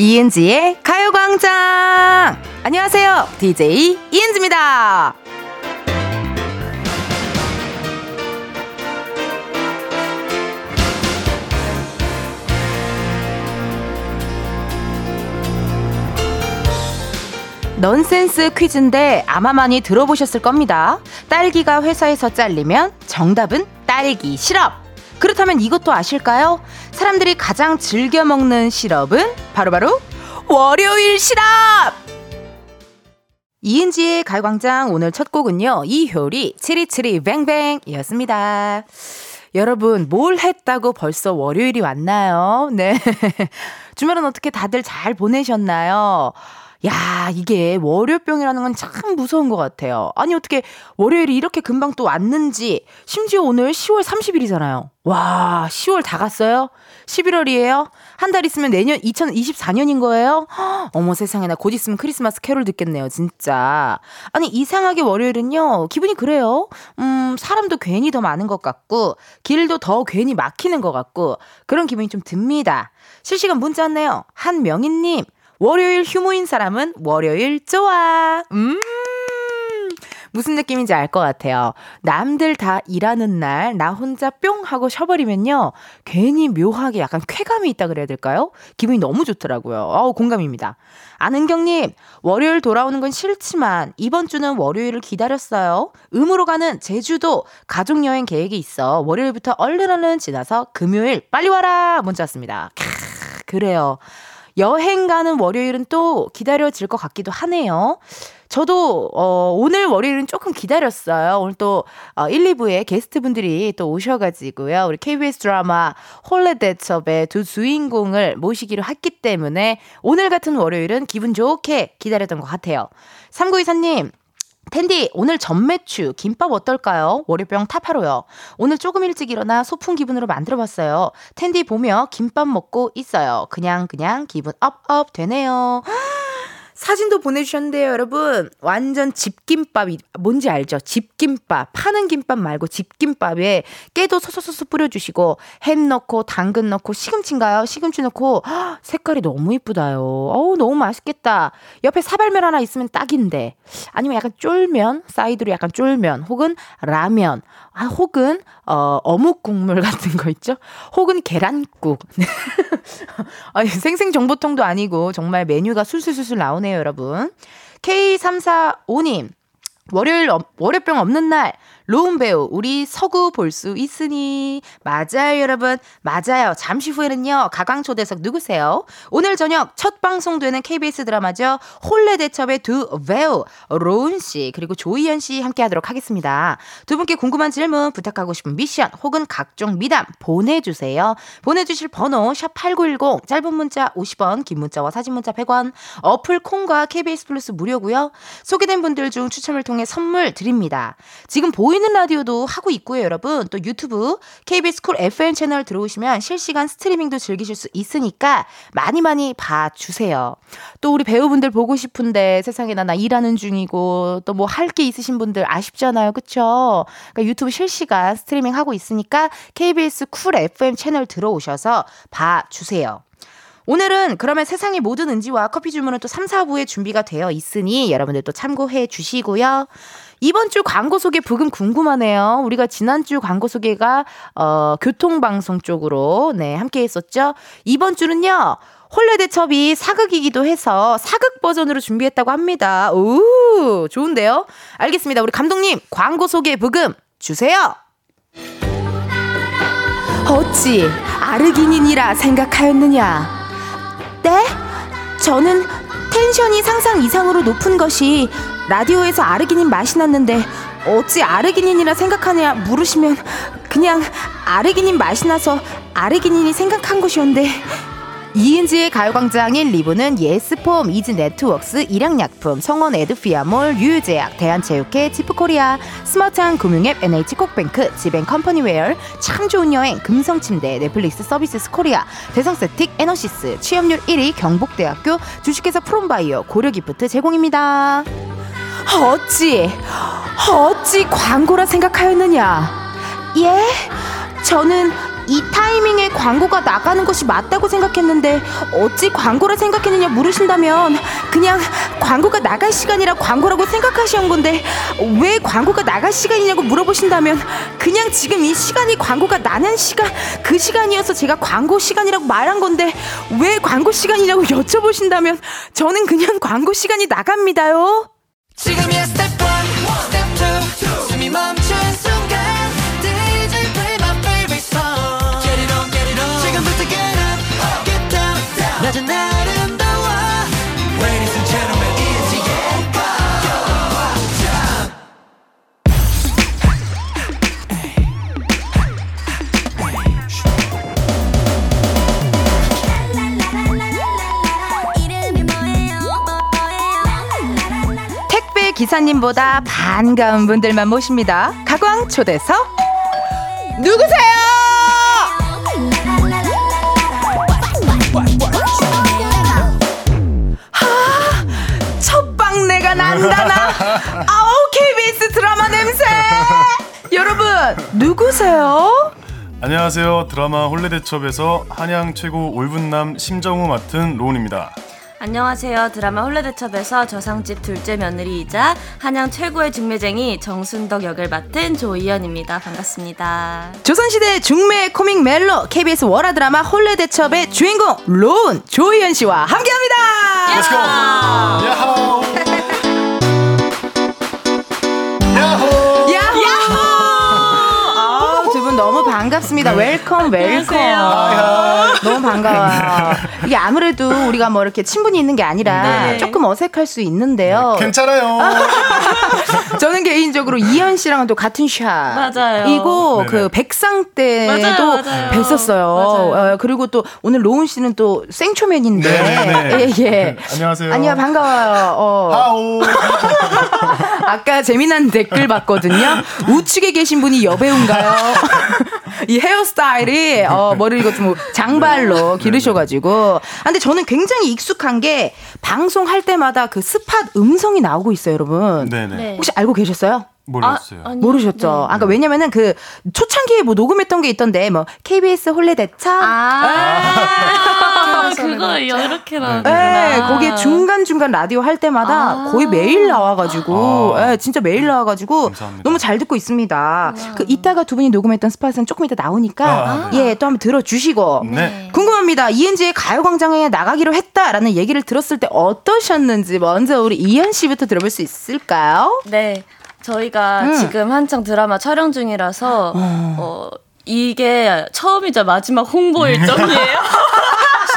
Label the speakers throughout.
Speaker 1: 이은지의 가요광장! 안녕하세요. DJ 이은지입니다. 넌센스 퀴즈인데 아마 많이 들어보셨을 겁니다. 딸기가 회사에서 잘리면 정답은 딸기 시럽. 그렇다면 이것도 아실까요? 사람들이 가장 즐겨 먹는 시럽은 바로 바로 월요일 시럽! 이은지의 가요광장 오늘 첫 곡은요, 이효리 치리치리 뱅뱅 이었습니다. 여러분, 뭘 했다고 벌써 월요일이 왔나요? 네. 주말은 어떻게 다들 잘 보내셨나요? 야, 이게 월요병이라는 건 참 무서운 것 같아요. 아니, 어떻게 월요일이 이렇게 금방 또 왔는지, 심지어 오늘 10월 30일이잖아요. 와, 10월 다 갔어요? 11월이에요? 한 달 있으면 내년 2024년인 거예요? 어머 세상에, 나 곧 있으면 크리스마스 캐롤 듣겠네요, 진짜. 아니, 이상하게 월요일은요, 기분이 그래요. 음, 사람도 괜히 더 많은 것 같고, 길도 더 괜히 막히는 것 같고, 그런 기분이 좀 듭니다. 실시간 문자 왔네요. 한명희님, 월요일 휴무인 사람은 월요일 좋아. 음. 무슨 느낌인지 알 것 같아요. 남들 다 일하는 날, 나 혼자 뿅 하고 쉬어버리면요. 괜히 묘하게 약간 쾌감이 있다 그래야 될까요? 기분이 너무 좋더라고요. 어우, 공감입니다. 안은경님, 월요일 돌아오는 건 싫지만, 이번 주는 월요일을 기다렸어요. 음으로 가는 제주도 가족여행 계획이 있어. 월요일부터 얼른 얼른 지나서 금요일 빨리 와라! 문자 왔습니다. 캬, 그래요. 여행 가는 월요일은 또 기다려질 것 같기도 하네요. 저도 어 오늘 월요일은 조금 기다렸어요. 오늘 또 어, 1, 2부에 게스트 분들이 또 오셔 가지고요. 우리 KBS 드라마 홀레대첩의 두 주인공을 모시기로 했기 때문에 오늘 같은 월요일은 기분 좋게 기다렸던 것 같아요. 3924님, 텐디, 오늘 전매추, 김밥 어떨까요? 월요병 타파로요. 오늘 조금 일찍 일어나 소풍 기분으로 만들어봤어요. 텐디 보며 김밥 먹고 있어요. 그냥, 그냥 기분 업업 되네요. 사진도 보내주셨는데요, 여러분. 완전 집김밥 이, 뭔지 알죠? 집김밥. 파는 김밥 말고 집김밥에 깨도 소소소소 뿌려주시고, 햄 넣고, 당근 넣고, 시금치인가요? 시금치 넣고, 헉, 색깔이 너무 이쁘다요. 어우, 너무 맛있겠다. 옆에 사발면 하나 있으면 딱인데. 아니면 약간 쫄면, side로 약간 쫄면, 혹은 라면, 아, 혹은, 어, 어묵 국물 같은 거 있죠? 혹은 계란국. 아, 생생정보통도 아니고, 정말 메뉴가 술술술술 나오네요. 여러분. K345님, 월요일, 월요병 없는 날, 로운 배우 우리 서구 볼 수 있으니. 맞아요 여러분. 맞아요. 잠시 후에는요 가광초대석 누구세요? 오늘 저녁 첫 방송되는 KBS 드라마죠. 홀레 대첩의 두 배우 로운 씨 그리고 조희연 씨 함께하도록 하겠습니다. 두 분께 궁금한 질문 부탁하고 싶은 미션 혹은 각종 미담 보내주세요. 보내주실 번호 샵 #8910 짧은 문자 50원 긴 문자와 사진 문자 100원 어플 콩과 KBS 플러스 무료고요. 소개된 분들 중 추첨을 통해 선물 드립니다. 지금 보이 보이는 라디오도 하고 있고요, 여러분. 또 유튜브 KBS 쿨 FM 채널 들어오시면 실시간 스트리밍도 즐기실 수 있으니까 많이 많이 봐주세요. 또 우리 배우분들 보고 싶은데 세상에 나, 나 일하는 중이고 또 뭐 할 게 있으신 분들 아쉽잖아요. 그쵸? 그러니까 유튜브 실시간 스트리밍 하고 있으니까 KBS 쿨 FM 채널 들어오셔서 봐주세요. 오늘은 그러면 세상의 모든 은지와 커피 주문은 또 3, 4부에 준비가 되어 있으니 여러분들 또 참고해 주시고요. 이번 주 광고 소개 부금 궁금하네요. 우리가 지난주 광고 소개가 어 교통방송 쪽으로 네, 함께 했었죠. 이번 주는요. 홀레대첩이 사극이기도 해서 사극 버전으로 준비했다고 합니다. 오, 좋은데요? 알겠습니다. 우리 감독님, 광고 소개 부금 주세요. 어찌 아르기닌이라 생각하였느냐? 네? 저는 tension이 상상 이상으로 높은 것이 라디오에서 아르기닌 맛이 났는데 어찌 아르기닌이라 생각하냐 물으시면 그냥 아르기닌 맛이 나서 아르기닌이 생각한 것이었는데 이은지의 가요광장 1, 2부는 예스폼, 이즈네트웍스, 일양약품, 성원 에드피아몰, 유유제약, 대한체육회, 지프코리아, 스마트한 금융앱 NH콕뱅크, 지벤컴퍼니웨어, 참 좋은 여행, 금성침대, 넷플릭스 서비스 코리아, 대성쎌틱, 에너시스, 취업률 1위 경북대학교, 주식회사 프롬바이오, 고려기프트 제공입니다. 어찌, 어찌 광고라 생각하였느냐? 예? 저는 이 타이밍에 광고가 나가는 것이 맞다고 생각했는데 어찌 광고라 생각했느냐 물으신다면 그냥 광고가 나갈 시간이라 광고라고 생각하시는 건데 왜 광고가 나갈 시간이냐고 물어보신다면 그냥 지금 이 시간이 광고가 나는 시간 그 시간이어서 제가 광고 시간이라고 말한 건데 왜 광고 시간이냐고 여쭤보신다면 저는 그냥 광고 시간이 나갑니다요. 지금이야 스텝 1, 스텝 2, 숨이 멈춘 순간 기사님보다 반가운 분들만 모십니다. 가광 초대석 누구세요? 하, 첫방내가 난다 나. 아우 KBS 드라마 냄새. 여러분 누구세요?
Speaker 2: 안녕하세요. 드라마 홀레대첩에서 한양 최고 올분남 심정우 맡은 로운입니다.
Speaker 3: 안녕하세요. 드라마 혼례대첩에서 좌상집 둘째 며느리이자 한양 최고의 중매쟁이 정순덕 역을 맡은 조이현입니다. 반갑습니다.
Speaker 1: 조선시대 중매 코믹 멜로 KBS 월화 드라마 혼례대첩의 주인공 로운 조이현 씨와 함께합니다.
Speaker 2: Let's go. 야호. 야호.
Speaker 1: 반갑습니다. Welcome, welcome. 너무 반가워요. 이게 아무래도 우리가 뭐 이렇게 친분이 있는 게 아니라
Speaker 3: 네.
Speaker 1: 조금 어색할 수 있는데요.
Speaker 2: 괜찮아요.
Speaker 1: 저는 개인적으로 이현 씨랑은 또 같은 샷.
Speaker 3: 맞아요.
Speaker 1: 이고
Speaker 2: 네네.
Speaker 1: 그 백상 때도
Speaker 3: 맞아요, 맞아요.
Speaker 1: 뵀었어요.
Speaker 3: 맞아요.
Speaker 1: 어, 그리고 또 오늘 로운 씨는 또 생초면인데.
Speaker 2: 네네네.
Speaker 1: 예, 예.
Speaker 2: 안녕하세요.
Speaker 1: 아니요, 반가워요. 어.
Speaker 2: 하오.
Speaker 1: 아까 재미난 댓글 봤거든요. 우측에 계신 분이 여배우인가요? 이 헤어스타일이 어, 머리를 이거 좀 장발로 기르셔가지고. 아, 근데 저는 굉장히 익숙한 게 방송할 때마다 그 스팟 음성이 나오고 있어요, 여러분.
Speaker 2: 네네.
Speaker 3: 네.
Speaker 1: 혹시 알고 계셨어요?
Speaker 2: 몰랐어요.
Speaker 3: 아니,
Speaker 1: 모르셨죠?
Speaker 3: 네.
Speaker 1: 아까 그러니까 왜냐면은 그 초창기에 뭐 녹음했던 게 있던데 뭐 KBS 홀레대차
Speaker 3: 아, 그거 이렇게 나오는
Speaker 1: 네, 거기에 중간 중간 라디오 할 때마다
Speaker 3: 아.
Speaker 1: 거의 매일 나와가지고,
Speaker 2: 아.
Speaker 1: 예, 진짜 매일 나와가지고,
Speaker 2: 감사합니다.
Speaker 1: 너무 잘 듣고 있습니다. 그, 이따가 두 분이 녹음했던 스팟은 조금 이따 나오니까,
Speaker 2: 아,
Speaker 1: 예, 또 한번 들어주시고.
Speaker 2: 네.
Speaker 1: 궁금합니다. 이은지의 가요광장에 나가기로 했다라는 얘기를 들었을 때 어떠셨는지 먼저 우리 이현 씨부터 들어볼 수 있을까요?
Speaker 3: 네. 저희가
Speaker 1: 음.
Speaker 3: 지금 한창 드라마 촬영 중이라서 어, 이게 처음이자 마지막 홍보 일정이에요.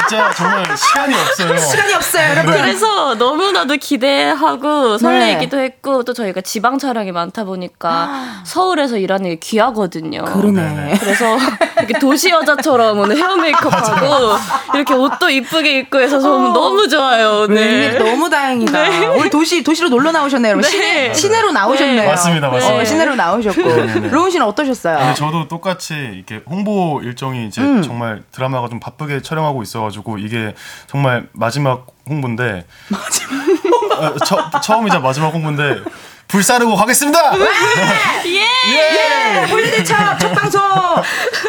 Speaker 2: 진짜 정말 시간이 없어요.
Speaker 1: 시간이 없어요, 여러분.
Speaker 3: 그래서 너무나도 기대하고 설레이기도 했고 또 저희가 지방 촬영이 많다 보니까 서울에서 일하는 게 귀하거든요.
Speaker 1: 그러네.
Speaker 3: 그래서 이렇게 도시 여자처럼 오늘 헤어 메이크업하고 이렇게 옷도 이쁘게 입고 해서 저는 너무 좋아요. 오늘.
Speaker 1: 너무 다행이다.
Speaker 3: 네.
Speaker 1: 오늘 도시 도시로 놀러 나오셨네요. 여러분.
Speaker 3: 네.
Speaker 1: 시내 시내로 나오셨네요.
Speaker 3: 네.
Speaker 2: 맞습니다, 맞습니다.
Speaker 1: 어, 시내로 나오셨고. 로운 씨는 어떠셨어요?
Speaker 2: 네, 저도 똑같이 이렇게 홍보 일정이 이제
Speaker 1: 음.
Speaker 2: 정말 드라마가 좀 바쁘게 촬영하고 있어가지고 이게 정말 마지막 홍보인데 마지막 처음이자 마지막 홍보인데 불사르고 가겠습니다.
Speaker 1: 예, 홀리데차 첫 방송.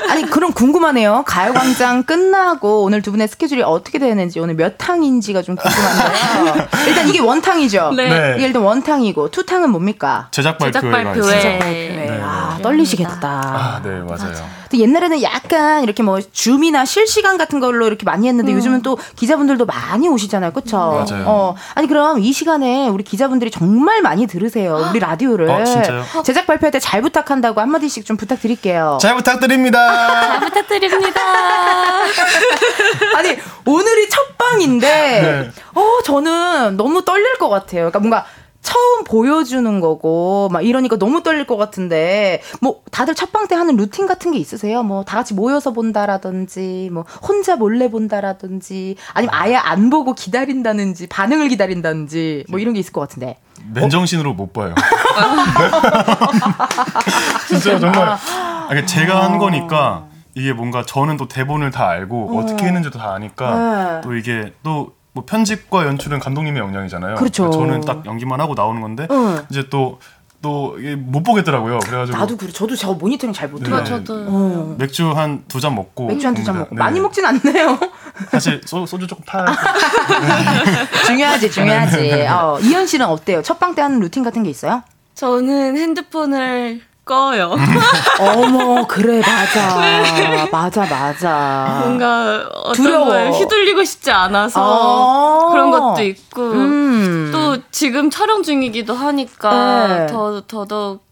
Speaker 1: 아니 그럼 궁금하네요. 가요광장 끝나고 오늘 두 분의 스케줄이 어떻게 되는지 오늘 몇 탕인지가 좀 궁금한데요. 일단 이게 원탕이죠.
Speaker 3: 네.
Speaker 2: 네.
Speaker 1: 이게 일단 원탕이고 투탕은 뭡니까?
Speaker 2: 제작
Speaker 3: 제작
Speaker 2: 발표회가
Speaker 3: 발표회.
Speaker 1: 네. 아 떨리시겠다.
Speaker 2: 아, 네 맞아요.
Speaker 1: 또 옛날에는 약간 이렇게 뭐 줌이나 실시간 같은 걸로 이렇게 많이 했는데 요즘은 또 기자분들도 많이 오시잖아요. 그쵸?
Speaker 2: 맞아요.
Speaker 1: 어, 아니, 그럼 이 시간에 우리 기자분들이 정말 많이 들으세요. 우리 라디오를.
Speaker 2: 어, 진짜요?
Speaker 1: 제작 발표할 때 잘 부탁한다고 한마디씩 좀 부탁드릴게요.
Speaker 2: 잘 부탁드립니다.
Speaker 3: 잘 부탁드립니다.
Speaker 1: 아니, 오늘이 첫 방인데,
Speaker 2: 네.
Speaker 1: 어, 저는 너무 떨릴 것 같아요. 그러니까 뭔가 처음 보여주는 거고, 막 이러니까 너무 떨릴 것 같은데, 뭐, 다들 첫방 때 하는 루틴 같은 게 있으세요? 뭐, 다 같이 모여서 본다라든지, 뭐, 혼자 몰래 본다라든지, 아니면 아예 안 보고 기다린다든지, 반응을 기다린다든지, 뭐 이런 게 있을 것 같은데.
Speaker 2: 맨정신으로 못 봐요. 진짜 정말 아, 이게 제가 한 거니까 이게 뭔가 저는 또 대본을 다 알고 어. 떻게 했는지도 다 아니까
Speaker 1: 네.
Speaker 2: 또 이게 또 뭐 편집과 연출은 감독님의 역량이잖아요.
Speaker 1: 그렇죠.
Speaker 2: 저는 딱 연기만 하고 나오는 건데
Speaker 1: 응.
Speaker 2: 이제 또 또못 보겠더라고요. 그래가지고
Speaker 1: 나도 그래. 저도 저 모니터링 잘 못해요.
Speaker 2: 네.
Speaker 3: 저도
Speaker 1: 어.
Speaker 2: 맥주 한 두 잔 먹고
Speaker 1: 맥주 한 두 잔. 먹고
Speaker 2: 네.
Speaker 1: 많이 먹진 않네요.
Speaker 2: 사실 소, 소주 조금 타.
Speaker 1: 중요하지, 중요하지. 어, 이현 씨는 어때요? 첫방 때 하는 루틴 같은 게 있어요?
Speaker 3: 저는 핸드폰을 꺼요.
Speaker 1: 어머, 그래, 맞아. 맞아, 맞아.
Speaker 3: 뭔가 어떤
Speaker 1: 두려워.
Speaker 3: 휘둘리고 싶지 않아서
Speaker 1: 어.
Speaker 3: 그런 것도 있고
Speaker 1: 음.
Speaker 3: 또 지금 촬영 중이기도 하니까
Speaker 1: 네.
Speaker 3: 더 더더욱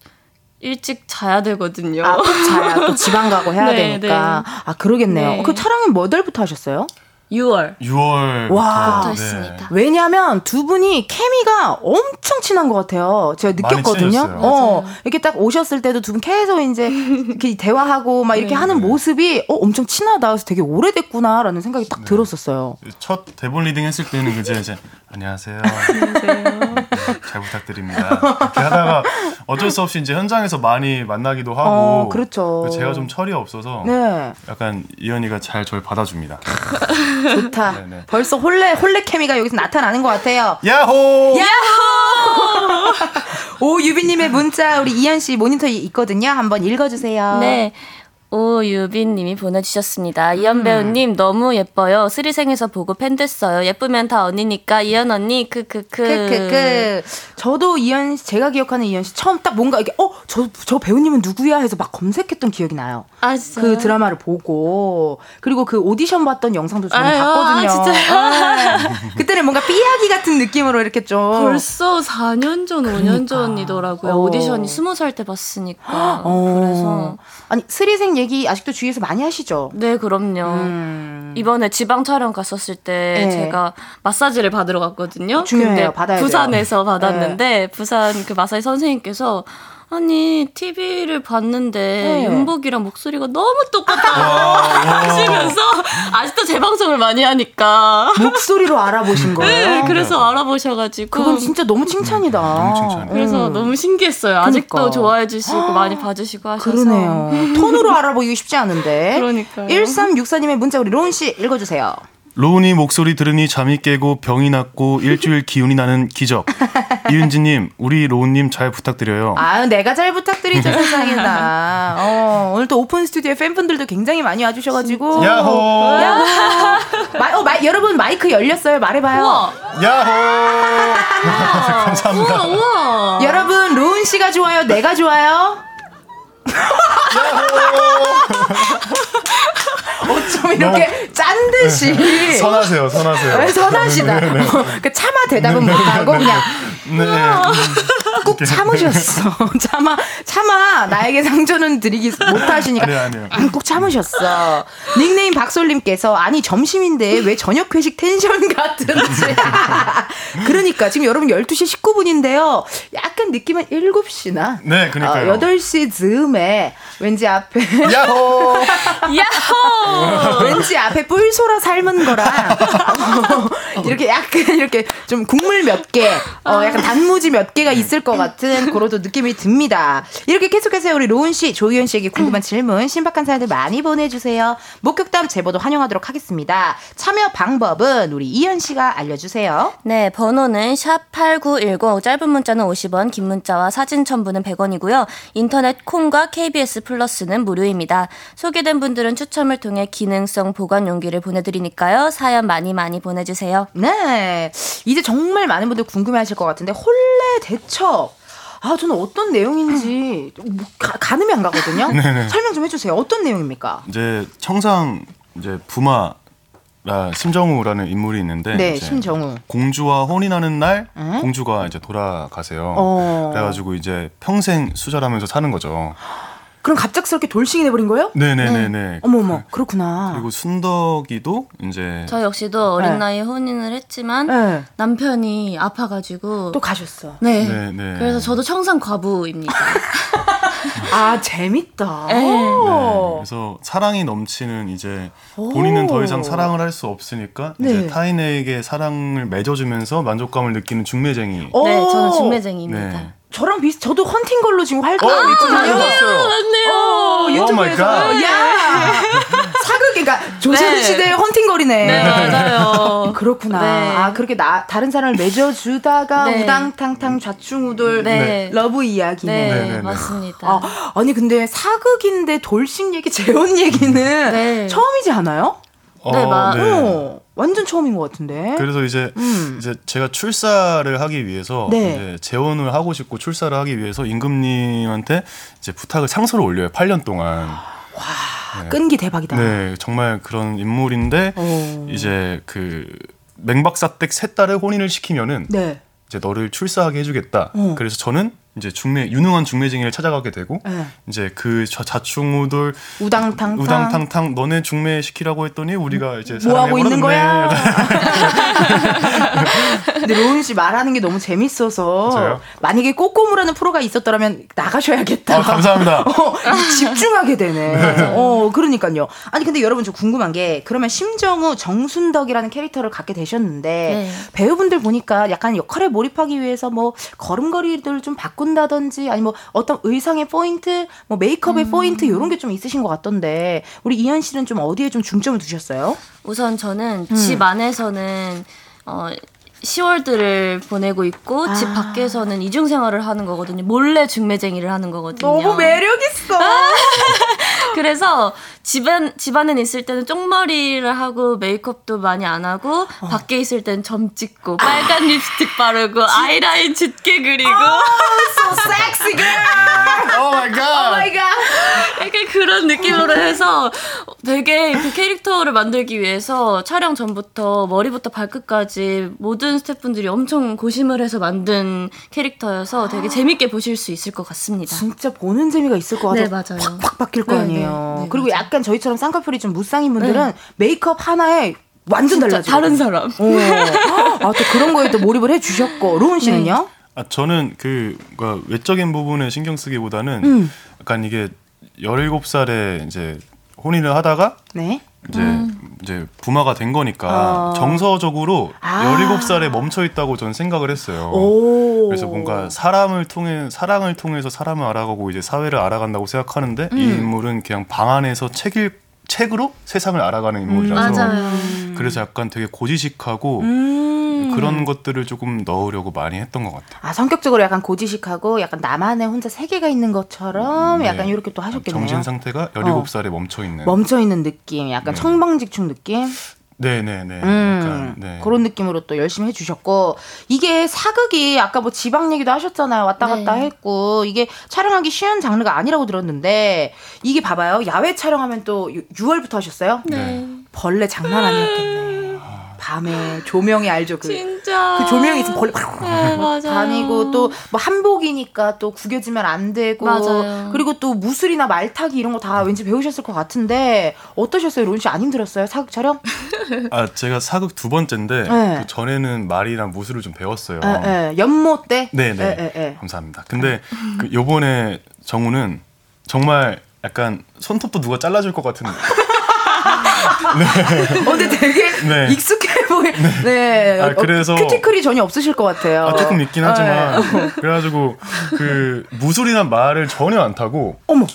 Speaker 3: 일찍 자야 되거든요.
Speaker 1: 아, 꼭 자야 또 지방 가고 해야
Speaker 3: 네,
Speaker 1: 되니까. 아, 그러겠네요.
Speaker 3: 네.
Speaker 1: 그 촬영은 몇 월부터 하셨어요?
Speaker 3: 6월
Speaker 2: 6월.
Speaker 1: 와.
Speaker 3: 했습니다.
Speaker 1: 왜냐면 두 분이 케미가 엄청 친한 것 같아요. 제가 느꼈거든요.
Speaker 2: 어,
Speaker 3: 맞아요.
Speaker 1: 이렇게 딱 오셨을 때도 두 분 계속 이제 이렇게 대화하고 막 이렇게
Speaker 3: 네.
Speaker 1: 하는 모습이 어, 엄청 친하다. 그래서 되게 오래됐구나라는 생각이
Speaker 2: 네.
Speaker 1: 딱 들었었어요.
Speaker 2: 첫 대본 리딩 했을 때는 이제 이제 안녕하세요. 네, 잘 부탁드립니다. 이렇게 하다가 어쩔 수 없이 이제 현장에서 많이 만나기도 하고.
Speaker 1: 어, 그렇죠.
Speaker 2: 제가 좀 철이 없어서
Speaker 1: 네,
Speaker 2: 약간 이현이가 잘 저를 받아줍니다.
Speaker 1: 좋다.
Speaker 2: 네, 네.
Speaker 1: 벌써 홀레 홀레 케미가 여기서 나타나는 것 같아요.
Speaker 2: 야호!
Speaker 1: 오 유빈님의 문자 우리 이현 씨 모니터에 있거든요. 한번 읽어주세요.
Speaker 3: 네. 오유빈님이 보내주셨습니다.
Speaker 1: 음.
Speaker 3: 이현 배우님 너무 예뻐요. 스리생에서 보고 팬 됐어요. 예쁘면 다 언니니까 이현 언니 크크크.
Speaker 1: 크크크. 저도 이현 씨, 제가 기억하는 이현 씨 처음 딱 뭔가 이게 어 저 저 배우님은 누구야 해서 막 검색했던 기억이 나요.
Speaker 3: 아 진짜.
Speaker 1: 그 드라마를 보고 그리고 그 오디션 봤던 영상도 저는
Speaker 3: 아유,
Speaker 1: 봤거든요.
Speaker 3: 아, 진짜요?
Speaker 1: 네. 그때는 뭔가 삐약이 같은 느낌으로 이렇게 좀
Speaker 3: 벌써 4년 전, 5년 전이더라고요.
Speaker 1: 어.
Speaker 3: 오디션이 20살 때 봤으니까.
Speaker 1: 어.
Speaker 3: 그래서
Speaker 1: 아니 스리생 얘기 아직도 주위에서 많이 하시죠.
Speaker 3: 네, 그럼요.
Speaker 1: 음.
Speaker 3: 이번에 지방 촬영 갔었을 때
Speaker 1: 네.
Speaker 3: 제가 마사지를 받으러 갔거든요.
Speaker 1: 중요해요. 받아야 돼요. 네.
Speaker 3: 부산에서 받았는데 부산 그 마사지 선생님께서 아니 TV를 봤는데
Speaker 1: 네.
Speaker 3: 윤복이랑 목소리가 너무 똑같다고 하시면서 아직도 재방송을 많이 하니까
Speaker 1: 목소리로 알아보신 거예요.
Speaker 3: 네, 그래서 알아보셔가지고
Speaker 1: 그건 진짜 너무 칭찬이다.
Speaker 2: 너무 칭찬이에요.
Speaker 3: 그래서
Speaker 1: 음.
Speaker 3: 너무 신기했어요. 아직도
Speaker 1: 그러니까.
Speaker 3: 좋아해 주시고 많이 봐주시고 하셔서
Speaker 1: 그러네요. 톤으로 알아보기 쉽지 않은데.
Speaker 3: 그러니까요.
Speaker 1: 1364님의 문자 우리 로운 씨 읽어주세요.
Speaker 2: 로운이 목소리 들으니 잠이 깨고 병이 낫고 일주일 기운이 나는 기적. 이윤지님, 우리 로운님 잘 부탁드려요.
Speaker 1: 아유, 내가 잘 부탁드리죠, 세상에나. 어, 오늘 또 오픈 스튜디오에 팬분들도 굉장히 많이 와주셔가지고.
Speaker 2: 야호!
Speaker 1: 야호! 마, 어, 마, 여러분, 마이크 열렸어요. 말해봐요.
Speaker 3: 우와,
Speaker 2: 야호! 감사합니다.
Speaker 3: 우와, 우와.
Speaker 1: 여러분, 로운 씨가 좋아요? 내가 좋아요? 어쩜 이렇게 짠 듯이.
Speaker 2: 네. 선하세요, 선하세요.
Speaker 1: 왜 선하시다. 어, 그 차마 대답은 못하고 그냥
Speaker 2: 네.
Speaker 1: 꾹 참으셨어. 차마 차마 나에게 상처는 드리기 못하시니까
Speaker 2: 아니요, 아니요.
Speaker 1: 음, 꾹 참으셨어. 닉네임 박솔님께서 아니 점심인데 왜 저녁 회식 텐션 같은지. 그러니까 지금 여러분 12시 19분인데요. 약간 느낌은 7시나
Speaker 2: 네, 그러니까요.
Speaker 1: 어, 8시 즈음에 왠지 앞에
Speaker 2: 야호!
Speaker 3: 야호!
Speaker 1: 왠지 앞에 뿔소라 삶은 거랑 어, 이렇게 약간 이렇게 좀 국물 몇 개, 어, 약간 단무지 몇 개가 있을 것 같은 그런 또 느낌이 듭니다. 이렇게 계속해서 우리 로운 씨, 조희연 씨에게 궁금한 질문, 신박한 사연들 많이 보내주세요. 목격담 제보도 환영하도록 하겠습니다. 참여 방법은 우리 이현 씨가 알려주세요.
Speaker 3: 네, 번호는 샵 8910, 짧은 문자는 50원, 긴 문자와 사진 첨부는 100원이고요. 인터넷 콩과 KBS 플러스는 무료입니다. 소개된 분들은 추첨을 통해 기능성 보관 용기를 보내드리니까요. 사연 많이 많이 보내주세요.
Speaker 1: 네. 이제 정말 많은 분들 궁금해 하실 것 같은데, 홀레 대처. 아, 저는 어떤 내용인지 뭐 가, 가늠이 안 가거든요. 설명 좀 해주세요. 어떤 내용입니까?
Speaker 2: 이제 청상 이제 부마 라 심정우라는 인물이 있는데
Speaker 1: 네,
Speaker 2: 이제
Speaker 1: 심정우.
Speaker 2: 공주와 혼인하는 날
Speaker 1: 응?
Speaker 2: 공주가 이제 돌아가세요.
Speaker 1: 어.
Speaker 2: 그래가지고 이제 평생 수절하면서 사는 거죠.
Speaker 1: 그럼 갑작스럽게 돌싱이 돼버린 거예요?
Speaker 2: 네네네 네.
Speaker 1: 어머머, 그 렇구나.
Speaker 2: 그리고 순덕이도 이제
Speaker 3: 저 역시도 어린
Speaker 1: 네.
Speaker 3: 나이에 혼인을 했지만
Speaker 1: 네.
Speaker 3: 남편이 아파가지고
Speaker 1: 또 가셨어.
Speaker 3: 네.
Speaker 2: 네네.
Speaker 3: 그래서 저도 청산 과부입니다.
Speaker 1: 아, 재밌다.
Speaker 3: 네.
Speaker 2: 네,
Speaker 1: 오.
Speaker 2: 그래서 사랑이 넘치는 이제 본인은 더 이상 사랑을 할 수 없으니까
Speaker 1: 네.
Speaker 2: 이제 타인에게 사랑을 맺어주면서 만족감을 느끼는 중매쟁이.
Speaker 1: 오.
Speaker 3: 네, 저는 중매쟁이입니다.
Speaker 2: 네.
Speaker 1: 저랑 비슷, 저도 헌팅 걸로 지금
Speaker 2: 어,
Speaker 1: 활동하고 있거든요.
Speaker 2: 맞아요.
Speaker 3: 맞네요.
Speaker 1: 어,
Speaker 2: my
Speaker 1: 유튜브에서.
Speaker 2: 갓.
Speaker 1: 야! 사극, 그러니까 조선
Speaker 3: 네.
Speaker 1: 시대의 헌팅걸이네.
Speaker 3: 네, 맞아요.
Speaker 1: 아, 그렇구나. 네. 아, 그렇게 나, 다른 사람을 맺어주다가 네. 우당탕탕 좌충우돌 네. love 이야기네.
Speaker 3: 네, 네, 네, 맞습니다.
Speaker 1: 아, 아니, 근데 사극인데 돌싱 얘기, 재혼 얘기는 처음이지 않아요?
Speaker 3: 어, 네, 맞. 네.
Speaker 1: 어, 완전 처음인 것 같은데.
Speaker 2: 그래서 이제 음. 이제 제가 출사를 하기 위해서 네. 이제 재혼을 하고 싶고 출사를 하기 위해서 임금님한테 이제 부탁을 상소를 올려요. 8년 동안.
Speaker 1: 와, 네. 끈기 대박이다.
Speaker 2: 네, 정말 그런 인물인데 오. 어. 이제 그 맹박사댁 세 딸을 혼인을 시키면은 네. 이제 너를 출사하게 해주겠다. 어. 그래서 저는 이제 중매 유능한 중매쟁이를 찾아가게 되고 네. 이제 그 자충우돌
Speaker 1: 우당탕탕
Speaker 2: 우당탕탕 너네 중매 시키라고 했더니 우리가 이제
Speaker 1: 뭐 하고 있는 거야? 근데 로운 씨 말하는 게 너무 재밌어서 저요? 만약에 꼬꼬무라는 프로가 있었더라면 나가셔야겠다.
Speaker 2: 아, 감사합니다.
Speaker 1: 어, 집중하게 되네. 네. 어, 그러니까요. 아니 근데 여러분 좀 궁금한 게 그러면 심정우 정순덕이라는 캐릭터를 갖게 되셨는데 네. 배우분들 보니까 약간 역할에 몰입하기 위해서 뭐 걸음걸이들 좀 바꾸 바꾼다든지 아니 뭐 어떤 의상의 포인트, 뭐 메이크업의 음. 포인트 이런 게 좀 있으신 것 같던데 우리 이현 씨는 좀 어디에 좀 중점을 두셨어요?
Speaker 3: 우선 저는 음. 집 안에서는 어 10월들을 보내고 있고 아. 집 밖에서는 이중 생활을 하는 거거든요. 몰래 중매쟁이를 하는 거거든요.
Speaker 1: 너무 매력 있어.
Speaker 3: 그래서 집안 집안에 있을 때는 쪽머리를 하고 메이크업도 많이 안 하고 어. 밖에 있을 때는 점 찍고 빨간 아. 립스틱 바르고 아이라인 짙게 그리고 oh,
Speaker 1: so sexy girl.
Speaker 2: Oh my god.
Speaker 1: Oh my god.
Speaker 3: 약간 그런 느낌으로 해서 되게 그 캐릭터를 만들기 위해서 촬영 전부터 머리부터 발끝까지 모든 스태프분들이 엄청 고심을 해서 만든 캐릭터여서 되게 재밌게 보실 수 있을 것 같습니다.
Speaker 1: 진짜 보는 재미가 있을 것 같아요.
Speaker 3: 네, 맞아요.
Speaker 1: 팍팍 바뀔 거 네, 아니에요. 네, 네, 그리고 맞아요. 약간 저희처럼 쌍꺼풀이 좀 무쌍인 분들은 네. 메이크업 하나에 완전 달라져.
Speaker 3: 다른 사람.
Speaker 1: 어. 아, 또 그런 거에 또 몰입을 해 주셨고. 로운 씨는요? 네.
Speaker 2: 아, 저는 그 그러니까 외적인 부분에 신경 쓰기보다는 음. 약간 이게 17살에 이제 혼인을 하다가 네? 이제 음. 이제 부마가 된 거니까 어. 정서적으로 아. 17살에 멈춰 있다고 저는 생각을 했어요. 오. 그래서 뭔가 사람을 통해 사랑을 통해서 사람을 알아가고 이제 사회를 알아간다고 생각하는데 음. 이 인물은 그냥 방 안에서 책일 책으로 세상을 알아가는 인물이라서
Speaker 3: 음,
Speaker 2: 그래서 약간 되게 고지식하고 음. 그런 것들을 조금 넣으려고 많이 했던 것 같아요.
Speaker 1: 아 성격적으로 약간 고지식하고 약간 나만의 혼자 세계가 있는 것처럼 네. 약간 이렇게 또 하셨겠네요.
Speaker 2: 정신 상태가 17살에 어. 멈춰 있는
Speaker 1: 멈춰 있는 느낌, 약간 네. 청방직충 느낌.
Speaker 2: 네네네.
Speaker 1: 음, 네. 그런 느낌으로 또 열심히 해주셨고 이게 사극이 아까 뭐 지방 얘기도 하셨잖아요. 왔다 갔다 네. 했고 이게 촬영하기 쉬운 장르가 아니라고 들었는데 이게 봐봐요. 야외 촬영하면 또 6월부터 하셨어요.
Speaker 3: 네.
Speaker 1: 벌레 장난 아니었겠네. 밤에 조명이 알죠 그,
Speaker 3: 진짜
Speaker 1: 그 조명이 있으면 벌레 네, 다니고 또 뭐 한복이니까 또 구겨지면 안 되고
Speaker 3: 맞아요.
Speaker 1: 그리고 또 무술이나 말타기 이런 거 다 왠지 배우셨을 것 같은데 어떠셨어요 론씨안 힘들었어요 사극 촬영?
Speaker 2: 아 제가 사극 두 번째인데 네. 그 전에는 말이랑 무술을 좀 배웠어요.
Speaker 1: 네, 네. 연모 때?
Speaker 2: 네네 네. 네, 네. 감사합니다. 근데 그 요번에 정우는 정말 약간 손톱도 누가 잘라줄 것 같은
Speaker 1: 네. 어, 근데 되게 네. 익숙해 보이. 네. 네. 아, 그래서 큐티클이 전혀 없으실 것 같아요.
Speaker 2: 아, 조금 있긴 하지만 네. 그래가지고 그 무술이나 말을 전혀 안 타고.
Speaker 1: 어머.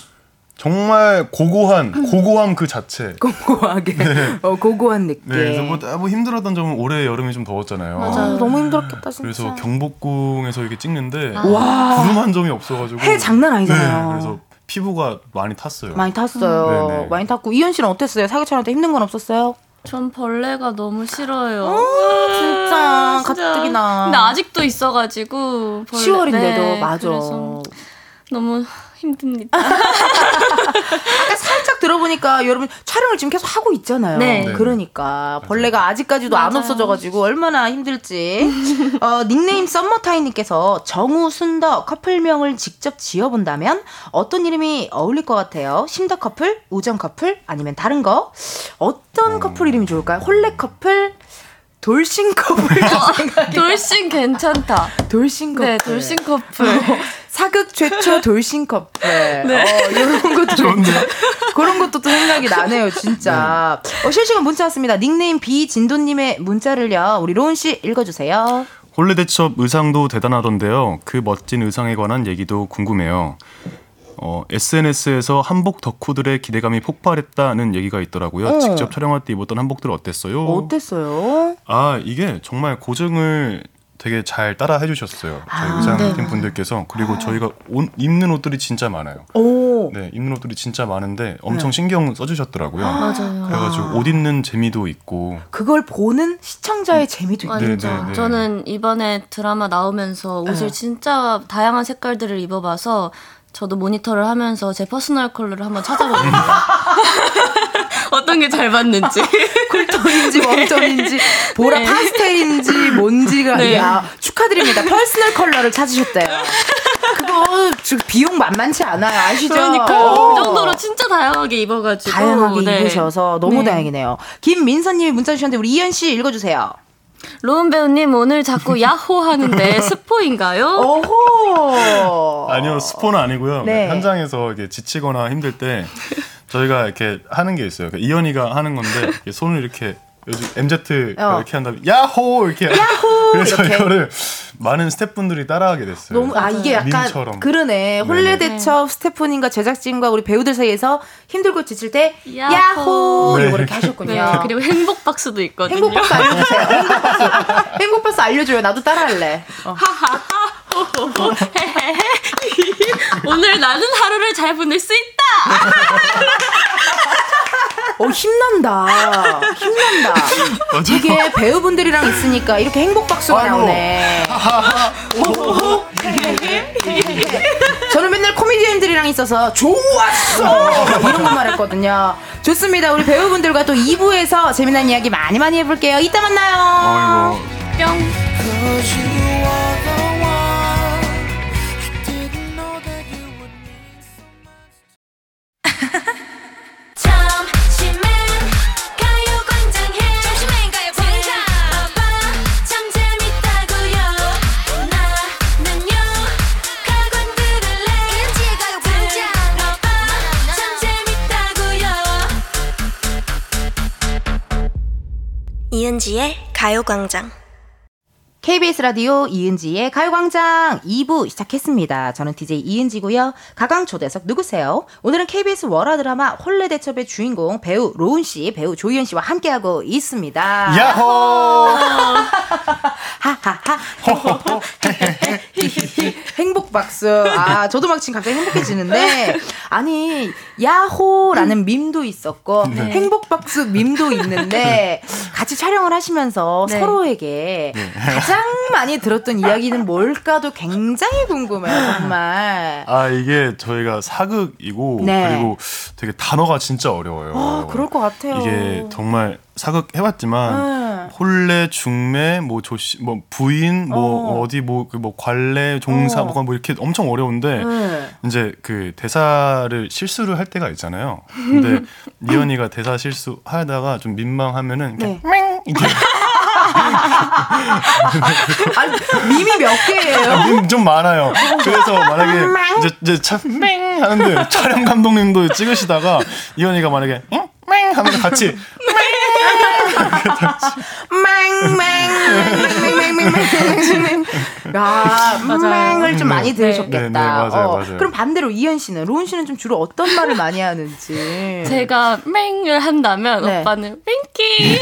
Speaker 2: 정말 고고한 고고함 그 자체.
Speaker 1: 고고하게. 네. 어, 고고한 느낌. 네,
Speaker 2: 그래서 뭐, 뭐 힘들었던 점은 올해 여름이 좀 더웠잖아요.
Speaker 1: 맞아요. 아, 너무 힘들었겠다 진짜.
Speaker 2: 그래서 경복궁에서 이렇게 찍는데 와. 구름 한 점이 없어가지고.
Speaker 1: 해 장난 아니잖아요.
Speaker 2: 네, 그래서 피부가 많이 탔어요.
Speaker 1: 많이 탔어요. 음. 많이 탔고 이현 씨는 어땠어요? 때 힘든 건 없었어요?
Speaker 3: 전 벌레가 너무 싫어요.
Speaker 1: 어, 진짜, 진짜 가뜩이나.
Speaker 3: 근데 아직도 있어가지고
Speaker 1: 벌레. 10월인데도 네, 맞아.
Speaker 3: 너무 힘듭니다.
Speaker 1: 아까 살짝 들어보니까 여러분 촬영을 지금 계속 하고 있잖아요. 네. 네. 그러니까 벌레가 아직까지도 맞아요. 안 없어져가지고 얼마나 힘들지. 어, 닉네임 썸머타이님께서 정우 순더 커플명을 직접 지어본다면 어떤 이름이 어울릴 것 같아요? 심더 커플, 우정 커플, 아니면 다른 거? 어떤 음. 커플 이름이 좋을까요? 혼례 커플, 돌싱 커플
Speaker 3: 돌싱 괜찮다.
Speaker 1: 돌싱 커플.
Speaker 3: 네, 돌싱 커플.
Speaker 1: 사극 최초 돌싱 커플. 네. 어, 이런 것도
Speaker 2: 좋은데.
Speaker 1: 그런 것도 또 생각이 나네요, 진짜. 네. 어, 실시간 문자 왔습니다. 닉네임 비진도님의 문자를요. 우리 로운 씨 읽어주세요.
Speaker 2: 혼례 대첩 의상도 대단하던데요. 그 멋진 의상에 관한 얘기도 궁금해요. 어, SNS에서 한복 덕후들의 기대감이 폭발했다는 얘기가 있더라고요. 어. 직접 촬영할 때 입었던 한복들 어땠어요?
Speaker 1: 어땠어요?
Speaker 2: 아 이게 정말 고증을 되게 잘 따라 해주셨어요. 저희 아, 의상팀 네. 분들께서 그리고 아. 저희가 옷, 입는 옷들이 진짜 많아요. 오. 네, 입는 옷들이 진짜 많은데 엄청 네. 신경 써주셨더라고요. 아, 맞아요. 그래가지고 아. 옷 입는 재미도 있고
Speaker 1: 그걸 보는 시청자의 음. 재미도 있고. 네,
Speaker 3: 네, 네, 저는 이번에 드라마 나오면서 옷을 네. 진짜 다양한 색깔들을 입어봐서 저도 모니터를 하면서 제 personal color를 한번 찾아보거든요. 어떤 게 잘 맞는지.
Speaker 1: 쿨톤인지 웜톤인지 보라 네. 파스텔인지 뭔지가 네. 야 축하드립니다. personal color를 찾으셨대요. 그거 지금 비용 만만치 않아요. 아시죠?
Speaker 3: 그러니까요. 그 정도로 진짜 다양하게 입어가지고.
Speaker 1: 다양하게 네. 입으셔서 너무 네. 다행이네요. 김민서님이 문자 주셨는데 우리 이현 씨 읽어주세요.
Speaker 3: 로운 배우님 오늘 자꾸 야호 하는데 스포인가요?
Speaker 2: 오호. 아니요 스포는 아니고요. 네. 현장에서 이렇게 지치거나 힘들 때 저희가 이렇게 하는 게 있어요. 그러니까 이현이가 하는 건데 손을 이렇게 요즘 MZ 어. 이렇게 한 다음에 야호 이렇게
Speaker 1: 야호
Speaker 2: 그래서 이렇게. 이거를 많은 스태프분들이 따라하게 됐어요.
Speaker 1: 너무 아 이게 약간 밈처럼. 그러네. 홀레 대첩 네. 스태프님과 제작진과 우리 배우들 사이에서 힘들고 지칠 때 야호, 야호 네. 이렇게 하셨군요. 네.
Speaker 3: 그리고 행복 박수도 있거든요.
Speaker 1: 행복 박수 알려주세요. 행복 박수. 행복 박수 알려줘요. 나도 따라할래. 어.
Speaker 3: 오늘 나는 하루를 잘 보낼 수 있다.
Speaker 1: 어, 힘난다. 힘난다. 이게 배우분들이랑 있으니까 이렇게 행복 박수가 나오네. 저는 맨날 코미디언들이랑 있어서 좋았어! 이런 것만 했거든요. 좋습니다. 우리 배우분들과 또 2부에서 재미난 이야기 많이 많이 해볼게요. 이따 만나요.
Speaker 3: 아이고. 뿅.
Speaker 4: 이은지의 가요광장.
Speaker 1: KBS 라디오 이은지의 가요광장 2부 시작했습니다. 저는 DJ 이은지고요. 가강 초대석 누구세요? 오늘은 KBS 월화 드라마 홀레 대첩의 주인공 배우 로운 씨, 배우 조희연 씨와 함께하고 있습니다.
Speaker 2: 야호!
Speaker 1: 하하하. 행복 박수. 아, 저도 막 지금 갑자기 행복해지는데 아니 야호라는 밈도 있었고 네. 행복 박수 밈도 있는데 같이 촬영을 하시면서 네. 서로에게 네. 가장 많이 들었던 이야기는 뭘까도 굉장히 궁금해요, 정말.
Speaker 2: 아, 이게 저희가 사극이고 네. 그리고 되게 단어가 진짜 어려워요.
Speaker 1: 아, 그럴 것 같아요.
Speaker 2: 이게 정말 사극 해봤지만 네. 홀레, 중매, 뭐 조씨, 뭐 부인, 뭐 어. 디 뭐, 그뭐 관례, 종사, 어. 뭐, 뭐 이렇게 엄청 어려운데 네. 이제 그 대사를 실수를 할 때가 있잖아요. 근데 이현이가 대사 실수 하다가 좀 민망하면은 네. 이렇게
Speaker 1: 아니, 밈이 몇 개예요?
Speaker 2: 아, 밈좀 많아요. 그래서 만약에 이제, 이제 참맹 하는데 촬영 감독님도 찍으시다가 이현이가 만약에 응? 맹 하면 같이
Speaker 1: 맹맹맹맹맹맹맹맹 아, 맹을 좀 많이 들으셨겠다. 네, 네, 맞아요, 어, 맞아요. 그럼 반대로 이현 씨는 로운 씨는 좀 주로 어떤 말을 많이 하는지.
Speaker 3: 제가 맹을 한다면 네. 오빠는 윙키.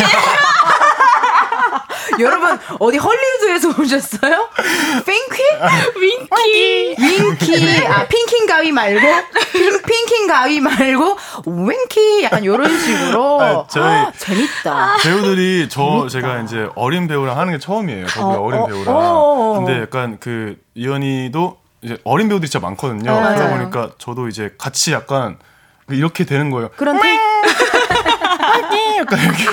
Speaker 1: 여러분 어디 헐리우드에서 오셨어요? 핑키?
Speaker 3: 윙키.
Speaker 1: 윙키. 아 핑킹 가위 말고 핑, 핑킹 가위 말고 윙키 약간 이런 식으로. 아, 저희 아, 재밌다.
Speaker 2: 배우들이 저 재밌다. 제가 이제 어린 배우랑 하는 게 처음이에요. 거기 어, 린 어, 배우랑. 어, 근데 약간 그 이현이도 이제 어린 배우들이 진짜 많거든요. 네. 그러다 보니까 저도 이제 같이 약간 이렇게 되는 거예요.
Speaker 1: 그런 핑. 약간 이렇게.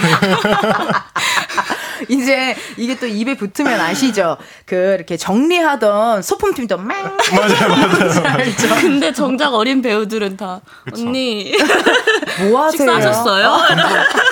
Speaker 1: 이제 이게 또 입에 붙으면 아시죠? 그 이렇게 정리하던 소품팀도 막
Speaker 2: 맞아요, 맞아요.
Speaker 3: 알죠? 근데 정작 어린 배우들은 다 그쵸. 언니
Speaker 1: 뭐 하세요?
Speaker 3: 식사하셨어요? 아,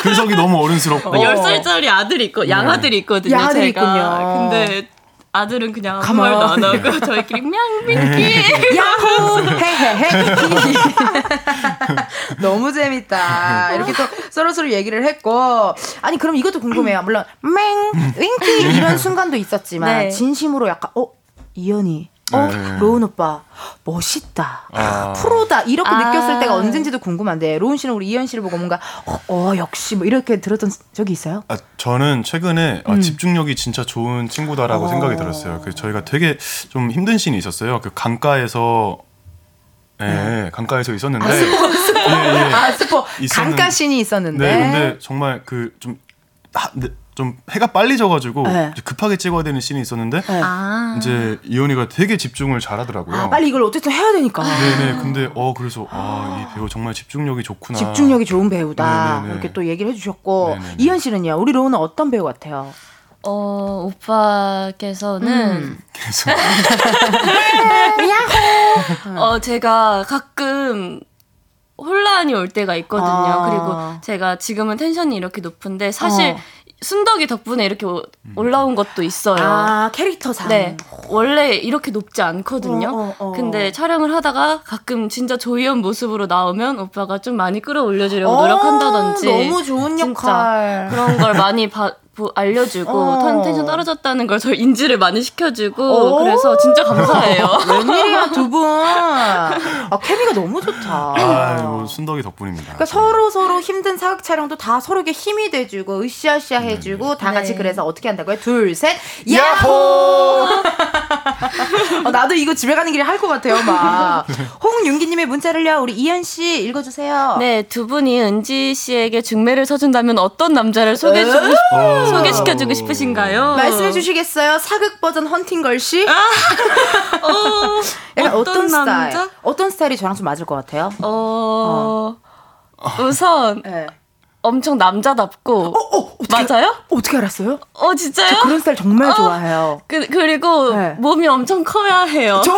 Speaker 2: 근석이 너무 어른스럽고
Speaker 3: 10살짜리 아들이 있고 양아들이 있거든요.
Speaker 1: 양아들이 제가. 있군요.
Speaker 3: 근데 아들은 그냥 아무 말도 안 하고 저희끼리 냥민기
Speaker 1: 야호! 헤헤헤. 너무 재밌다. 이렇게 또 서로 서로 얘기를 했고. 아니 그럼 이것도 궁금해요. 물론 맹 윙키 이런 순간도 있었지만 네. 진심으로 약간 어? 이현이 어, 네. 로운 오빠 멋있다. 아. 프로다. 이렇게 아. 느꼈을 때가 언젠지도 궁금한데 로운 씨는 우리 이현 씨를 보고 뭔가 어, 어 역시 뭐 이렇게 들었던 적이 있어요?
Speaker 2: 아, 저는 최근에 아, 음. 아, 집중력이 진짜 좋은 친구다라고 어. 생각이 들었어요. 그 저희가 되게 좀 힘든 씬이 있었어요. 그 강가에서 예, 네, 강가에서 있었는데. 아, 스포,
Speaker 1: 스포. 예, 예. 아, 스포. 강가 씬이 있었는데.
Speaker 2: 네, 근데 정말 그좀 좀 해가 빨리 져가지고 네. 급하게 찍어야 되는 씬이 있었는데 네. 아. 이제 이현이가 되게 집중을 잘하더라고요.
Speaker 1: 아, 빨리 이걸 어쨌든 해야 되니까.
Speaker 2: 네네. 근데 어 그래서 아 이 배우 정말 집중력이 좋구나.
Speaker 1: 집중력이 좋은 배우다. 네네네. 이렇게 또 얘기를 해주셨고 네네네. 이현 씨는요. 우리 로우는 어떤 배우 같아요?
Speaker 3: 어 오빠께서는 음. 계속 어 제가 가끔 혼란이 올 때가 있거든요. 아. 그리고 제가 지금은 텐션이 이렇게 높은데 사실 어. 순덕이 덕분에 이렇게 올라온 것도 있어요.
Speaker 1: 아, 캐릭터상.
Speaker 3: 네. 원래 이렇게 높지 않거든요. 어, 어, 어. 근데 촬영을 하다가 가끔 진짜 조이연 모습으로 나오면 오빠가 좀 많이 끌어올려주려고 어, 노력한다든지.
Speaker 1: 너무 좋은 역할.
Speaker 3: 그런 걸 많이 봐, 알려주고 어. 텐션 떨어졌다는 걸 저 인지를 많이 시켜주고 오. 그래서 진짜 감사해요.
Speaker 1: 웬일이야 두 분. 아 케미가 너무 좋다.
Speaker 2: 아유 순덕이 덕분입니다.
Speaker 1: 그러니까 서로 서로 힘든 사극 촬영도 다 서로에게 힘이 돼주고 으쌰으쌰 네, 해주고 네. 다 같이 네. 그래서 어떻게 한다고요? 둘 셋 야호. 어, 나도 이거 집에 가는 길에 할 것 같아요 막. 홍윤기님의 문자를요 우리 이현 씨 읽어주세요.
Speaker 3: 네두 분이 은지 씨에게 중매를 서준다면 어떤 남자를 소개해주고 싶어요? 소개시켜주고 싶으신가요?
Speaker 1: 말씀해 주시겠어요? 사극 버전 헌팅걸씨? 아, 어, 어떤, 어떤 스타일? 남자? 어떤 스타일이 저랑 좀 맞을 것 같아요?
Speaker 3: 어, 어. 우선 네. 엄청 남자답고 어, 어, 어떻게, 맞아요?
Speaker 1: 어떻게 알았어요?
Speaker 3: 어 진짜요?
Speaker 1: 그런 스타일 정말 어, 좋아해요.
Speaker 3: 그, 그리고 네. 몸이 엄청 커야 해요.
Speaker 1: 저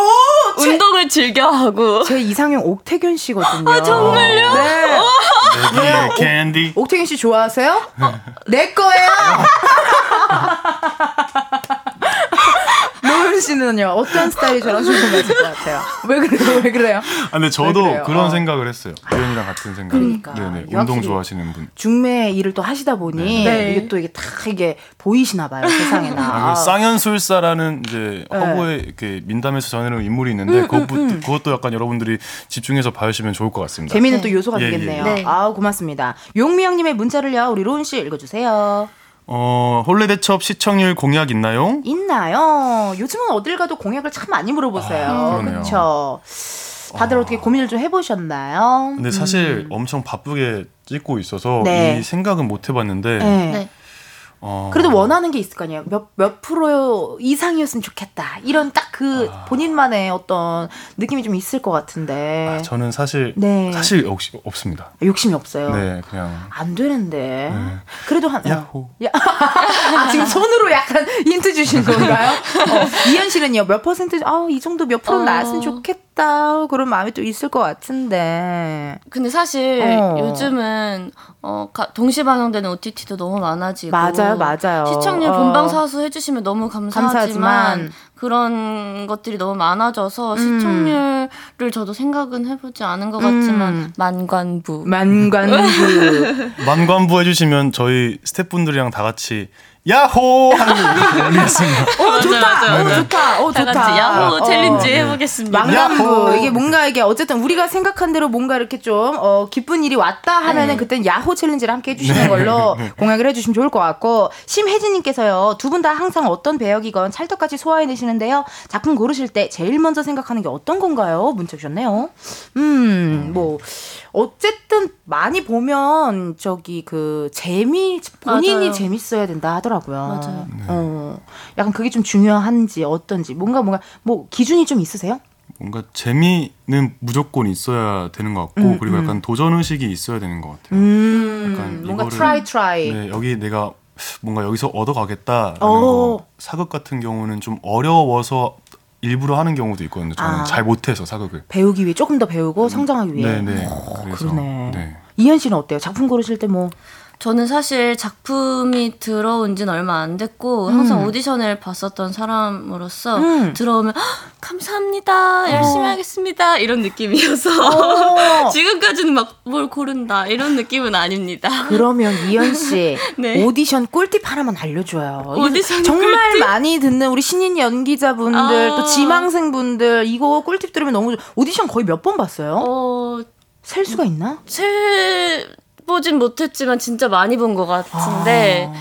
Speaker 3: 운동을 제, 즐겨 하고.
Speaker 1: 제 이상형 옥태균 씨거든요.
Speaker 3: 아 정말요?
Speaker 1: 네.
Speaker 2: 네. 캔디.
Speaker 1: 옥태균 씨 좋아하세요? 어, 내 거예요. 노은 씨는요 어떤 스타일이 저랑 좀 맞을 것 같아요? 왜 그래요? 왜 그래요?
Speaker 2: 아, 근데 저도 그런 어. 생각을 했어요. 우연이랑 같은 생각. 그러니까 네네 운동 좋아하시는 분.
Speaker 1: 중매 일을 또 하시다 보니 네. 이게 또 이게 다 이게 보이시나 봐요 세상에나. 아,
Speaker 2: 그 쌍연술사라는 이제 네. 허브에 이렇게 민담에서 전해놓은 인물이 있는데 음, 그것, 음, 음. 그것도 약간 여러분들이 집중해서 봐주시면 좋을 것 같습니다.
Speaker 1: 재미는 네. 또 요소가 예, 되겠네요. 예, 예. 아 고맙습니다. 용미영님의 문자를요 우리 로운 씨 읽어주세요.
Speaker 2: 어, 홀레대첩 시청률 공약 있나요?
Speaker 1: 있나요? 요즘은 어딜 가도 공약을 참 많이 물어보세요. 아, 그렇죠. 다들 아. 어떻게 고민을 좀 해보셨나요?
Speaker 2: 근데 사실 음. 엄청 바쁘게 찍고 있어서 네. 이 생각은 못 해봤는데 네. 네.
Speaker 1: 어. 그래도 원하는 게 있을 거 아니에요. 몇, 몇 프로 이상이었으면 좋겠다. 이런 딱그 아. 본인만의 어떤 느낌이 좀 있을 것 같은데.
Speaker 2: 아, 저는 사실, 네. 사실 욕심 없습니다.
Speaker 1: 욕심이 없어요.
Speaker 2: 네, 그냥.
Speaker 1: 안 되는데. 네. 그래도 한. 야호. 야. 아, 지금 손으로 약간 힌트 주신 건가요? 어, 이현 씨는요, 몇 퍼센트, 아, 이 정도 몇 프로 어. 나왔으면 좋겠다. 그런 마음이 또 있을 것 같은데.
Speaker 3: 근데 사실 어. 요즘은, 어, 동시 방영되는 OTT도 너무 많아지고.
Speaker 1: 맞아요. 맞아요.
Speaker 3: 시청률 어. 본방 사수 해주시면 너무 감사하지만, 감사하지만, 그런 것들이 너무 많아져서 음. 시청률을 저도 생각은 해보지 않은 것 같지만 음. 만관부.
Speaker 1: 만관부.
Speaker 2: 만관부 해주시면 저희 스태프분들이랑 다 같이 야호 하는 거 올리겠습니다.
Speaker 1: 어 좋다. 맞아, 맞아. 어 좋다. 어 좋다.
Speaker 3: 야호 어, challenge 어. 해보겠습니다.
Speaker 1: 만관부 이게 뭔가 이게 어쨌든 우리가 생각한 대로 뭔가 이렇게 좀 어, 기쁜 일이 왔다 하면은 네. 그땐 야호 challenge를 함께 해주시는 네. 걸로 공약을 해주시면 좋을 것 같고 심혜진님께서요 두 분 다 항상 어떤 배역이건 찰떡같이 소화해내시는데요. 작품 고르실 때 제일 먼저 생각하는 게 어떤 건가요? 문자 주셨네요. 음뭐 어쨌든 많이 보면 저기 그 재미 본인이 맞아요. 재밌어야 된다 하더라고요.
Speaker 3: 맞아요.
Speaker 1: 네. 어, 약간 그게 좀 중요한지 어떤지 뭔가 뭔가 뭐 기준이 좀 있으세요?
Speaker 2: 뭔가 재미는 무조건 있어야 되는 것 같고 음, 그리고 약간 음. 도전 의식이 있어야 되는 것 같아요.
Speaker 1: 음, 약간 뭔가 try try.
Speaker 2: 네, 여기 내가 뭔가 여기서 얻어가겠다. 거 사극 같은 경우는 좀 어려워서 일부러 하는 경우도 있거든요. 저는 아, 잘 못해서 사극을
Speaker 1: 배우기 위해 조금 더 배우고 음, 성장하기 위해.
Speaker 2: 네네. 오,
Speaker 1: 그러네. 네. 이현 씨는 어때요? 작품 고르실 때 뭐?
Speaker 3: 저는 사실 작품이 들어온 지는 얼마 안 됐고 음. 항상 오디션을 봤었던 사람으로서 음. 들어오면 감사합니다 열심히 어. 하겠습니다 이런 느낌이어서 어. 지금까지는 막 뭘 고른다 이런 느낌은 아닙니다.
Speaker 1: 그러면 이현 씨 네. 오디션 꿀팁 하나만 알려줘요. 오디션 정말 꿀팁? 많이 듣는 우리 신인 연기자분들 아. 또 지망생분들 이거 꿀팁 들으면 너무 오디션 거의 몇 번 봤어요? 어. 셀 수가 있나?
Speaker 3: 셀 보진 못했지만 진짜 많이 본 것 같은데 아.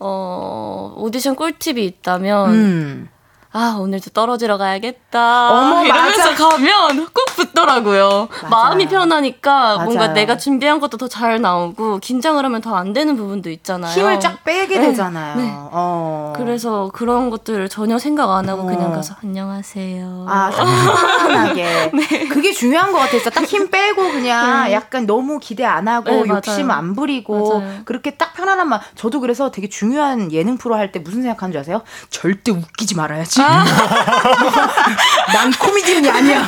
Speaker 3: 어 오디션 꿀팁이 있다면 음. 아 오늘도 떨어지러 가야겠다 어머, 이러면서 맞아. 가면 꼭 붙더라고요. 맞아요. 마음이 편하니까 맞아요. 뭔가 내가 준비한 것도 더 잘 나오고 긴장을 하면 더 안 되는 부분도 있잖아요.
Speaker 1: 힘을 쫙 빼게 네. 되잖아요. 네. 어.
Speaker 3: 그래서 그런 것들을 전혀 생각 안 하고 어. 그냥 가서 안녕하세요.
Speaker 1: 아 편안하게. 네. 그게 중요한 것 같아요. 딱 힘 빼고 그냥 네. 약간 너무 기대 안 하고 네, 욕심 안 부리고 맞아요. 그렇게 딱 편안한 마 저도 그래서 되게 중요한 예능 프로 할 때 무슨 생각하는 줄 아세요? 절대 웃기지 말아야지. 아. 난 코미디언이 아니야.